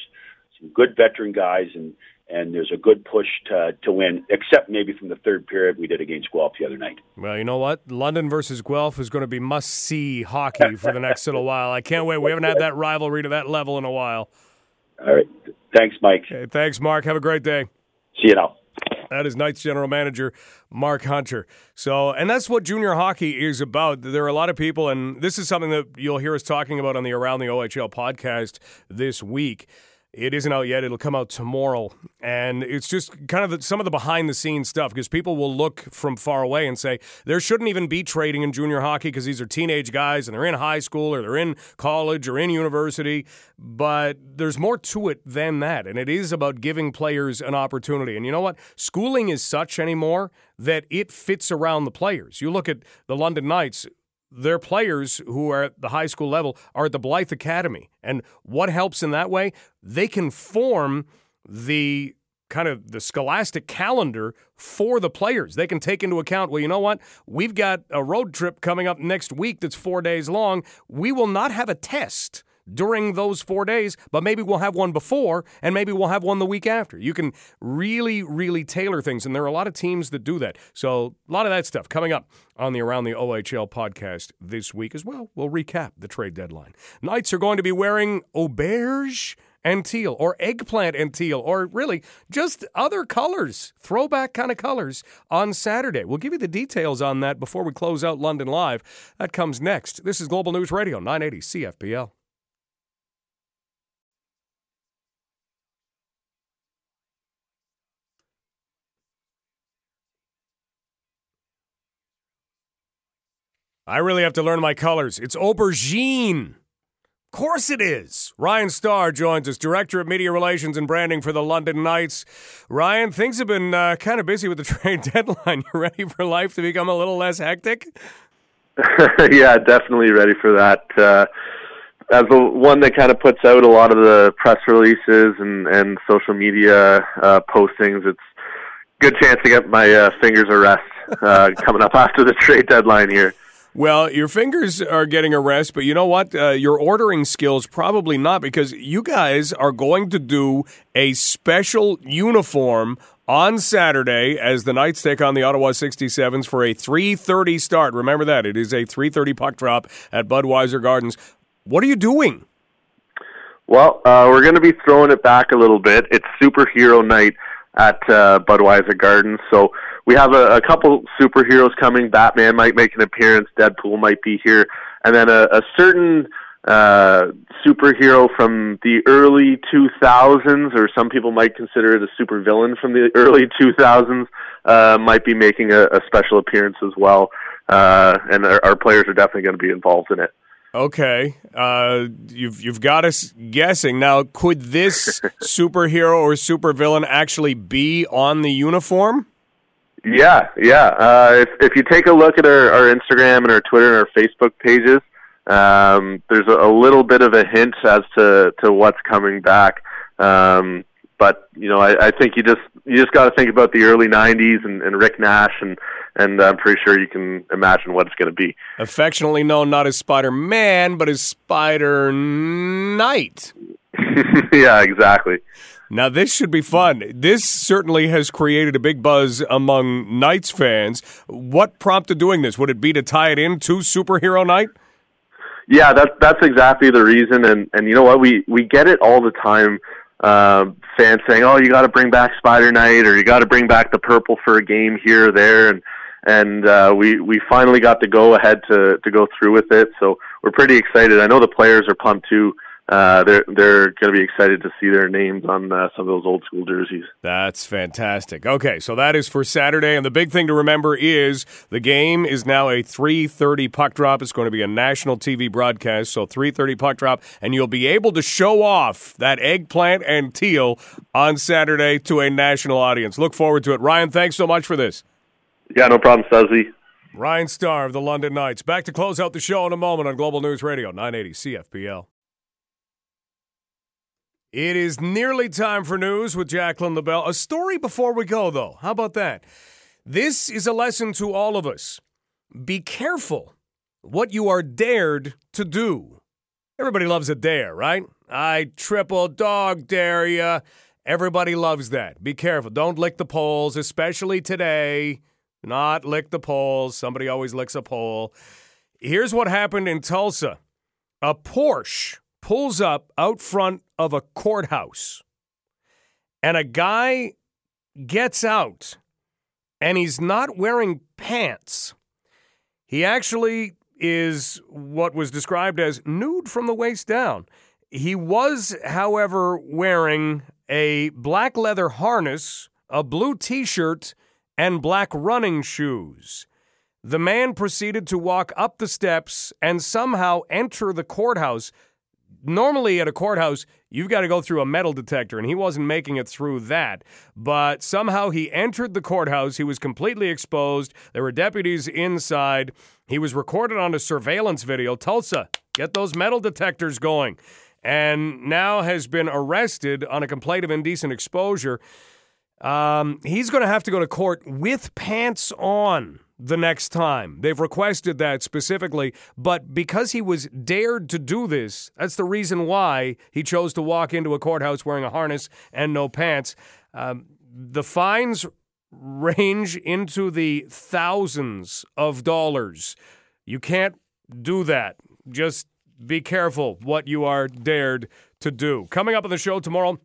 some good veteran guys, and and there's a good push to to win, except maybe from the third period we did against Guelph the other night. Well, you know what? London versus Guelph is going to be must see hockey for the next little while. I can't wait. We haven't had that rivalry to that level in a while. All right. Thanks, Mike. Okay, thanks, Mark. Have a great day. See you now. That is Knights general manager Mark Hunter. So, and that's what junior hockey is about. There are a lot of people, and this is something that you'll hear us talking about on the Around the OHL podcast this week. It isn't out yet. It'll come out tomorrow. And it's just kind of the, some of the behind the scenes stuff because people will look from far away and say there shouldn't even be trading in junior hockey because these are teenage guys and they're in high school or they're in college or in university. But there's more to it than that. And it is about giving players an opportunity. And you know what? Schooling is such anymore that it fits around the players. You look at the London Knights, their players who are at the high school level are at the Blyth Academy. And what helps in that way? They can form the kind of the scholastic calendar for the players. They can take into account, well, you know what? We've got a road trip coming up next week that's four days long. We will not have a test during those four days, but maybe we'll have one before and maybe we'll have one the week after. You can really, really tailor things, and there are a lot of teams that do that. So, a lot of that stuff coming up on the Around the OHL podcast this week as well. We'll recap the trade deadline. Knights are going to be wearing auberge and teal, or eggplant and teal, or really just other colors, throwback kind of colors on Saturday. We'll give you the details on that before we close out London Live. That comes next. This is Global News Radio, 980 CFPL. I really have to learn my colors. It's aubergine. Of course it is. Ryan Starr joins us, Director of Media Relations and Branding for the London Knights. Ryan, things have been uh, kind of busy with the (laughs) trade deadline. You ready for life to become a little less hectic? (laughs) yeah, definitely ready for that. Uh, as the one that kind of puts out a lot of the press releases and, and social media uh, postings, it's good chance to get my uh, fingers a rest uh, coming up (laughs) after the trade deadline here. Well, your fingers are getting a rest, but you know what? Uh, your ordering skills probably not because you guys are going to do a special uniform on Saturday as the Knights take on the Ottawa 67s for a 3:30 start. Remember that it is a 3:30 puck drop at Budweiser Gardens. What are you doing? Well, uh, we're going to be throwing it back a little bit. It's superhero night at uh, Budweiser Gardens, so we have a, a couple superheroes coming. Batman might make an appearance. Deadpool might be here, and then a, a certain uh, superhero from the early 2000s, or some people might consider it a supervillain from the early 2000s, uh, might be making a, a special appearance as well. Uh, and our, our players are definitely going to be involved in it. Okay, uh, you've you've got us guessing now. Could this (laughs) superhero or supervillain actually be on the uniform? Yeah, yeah. Uh, if if you take a look at our, our Instagram and our Twitter and our Facebook pages, um, there's a, a little bit of a hint as to to what's coming back. Um, but you know, I, I think you just you just got to think about the early '90s and, and Rick Nash, and and I'm pretty sure you can imagine what it's going to be. Affectionately known not as Spider Man, but as Spider Knight. (laughs) yeah, exactly. Now, this should be fun. This certainly has created a big buzz among Knights fans. What prompted doing this? Would it be to tie it in to Superhero Night? Yeah, that's that's exactly the reason. And and you know what? We we get it all the time. Uh, fans saying, "Oh, you got to bring back Spider Knight, or you got to bring back the purple for a game here or there." And and uh, we we finally got to go ahead to to go through with it. So we're pretty excited. I know the players are pumped too uh, they're they're going to be excited to see their names on uh, some of those old school jerseys. That's fantastic. Okay, so that is for Saturday, and the big thing to remember is the game is now a 3:30 puck drop. It's going to be a national TV broadcast, so 3:30 puck drop, and you'll be able to show off that eggplant and teal on Saturday to a national audience. Look forward to it. Ryan, thanks so much for this. Yeah, no problem, Stuzzy. Ryan Starr of the London Knights. Back to close out the show in a moment on Global News Radio 980 CFPL. It is nearly time for news with Jacqueline LaBelle. A story before we go, though. How about that? This is a lesson to all of us. Be careful what you are dared to do. Everybody loves a dare, right? I triple dog dare you. Everybody loves that. Be careful. Don't lick the poles, especially today. Not lick the poles. Somebody always licks a pole. Here's what happened in Tulsa a Porsche pulls up out front of a courthouse and a guy gets out and he's not wearing pants. He actually is what was described as nude from the waist down. He was, however, wearing a black leather harness, a blue t shirt, and black running shoes. The man proceeded to walk up the steps and somehow enter the courthouse normally at a courthouse, you've got to go through a metal detector, and he wasn't making it through that. But somehow he entered the courthouse. He was completely exposed. There were deputies inside. He was recorded on a surveillance video. Tulsa, get those metal detectors going. And now has been arrested on a complaint of indecent exposure. Um, he's going to have to go to court with pants on the next time. They've requested that specifically, but because he was dared to do this, that's the reason why he chose to walk into a courthouse wearing a harness and no pants. Um, the fines range into the thousands of dollars. You can't do that. Just be careful what you are dared to do. Coming up on the show tomorrow,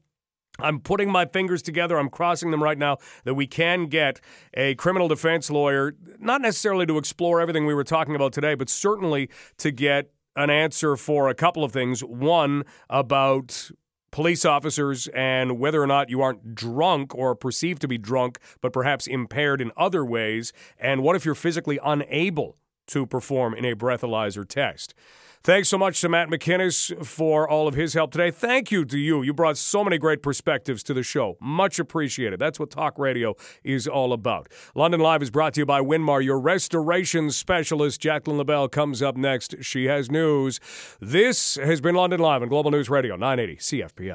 I'm putting my fingers together, I'm crossing them right now, that we can get a criminal defense lawyer, not necessarily to explore everything we were talking about today, but certainly to get an answer for a couple of things. One, about police officers and whether or not you aren't drunk or perceived to be drunk, but perhaps impaired in other ways. And what if you're physically unable to perform in a breathalyzer test. Thanks so much to Matt McKinnis for all of his help today. Thank you to you. You brought so many great perspectives to the show. Much appreciated. That's what talk radio is all about. London Live is brought to you by Winmar, your restoration specialist. Jacqueline LaBelle comes up next. She has news. This has been London Live on Global News Radio, 980 CFPL.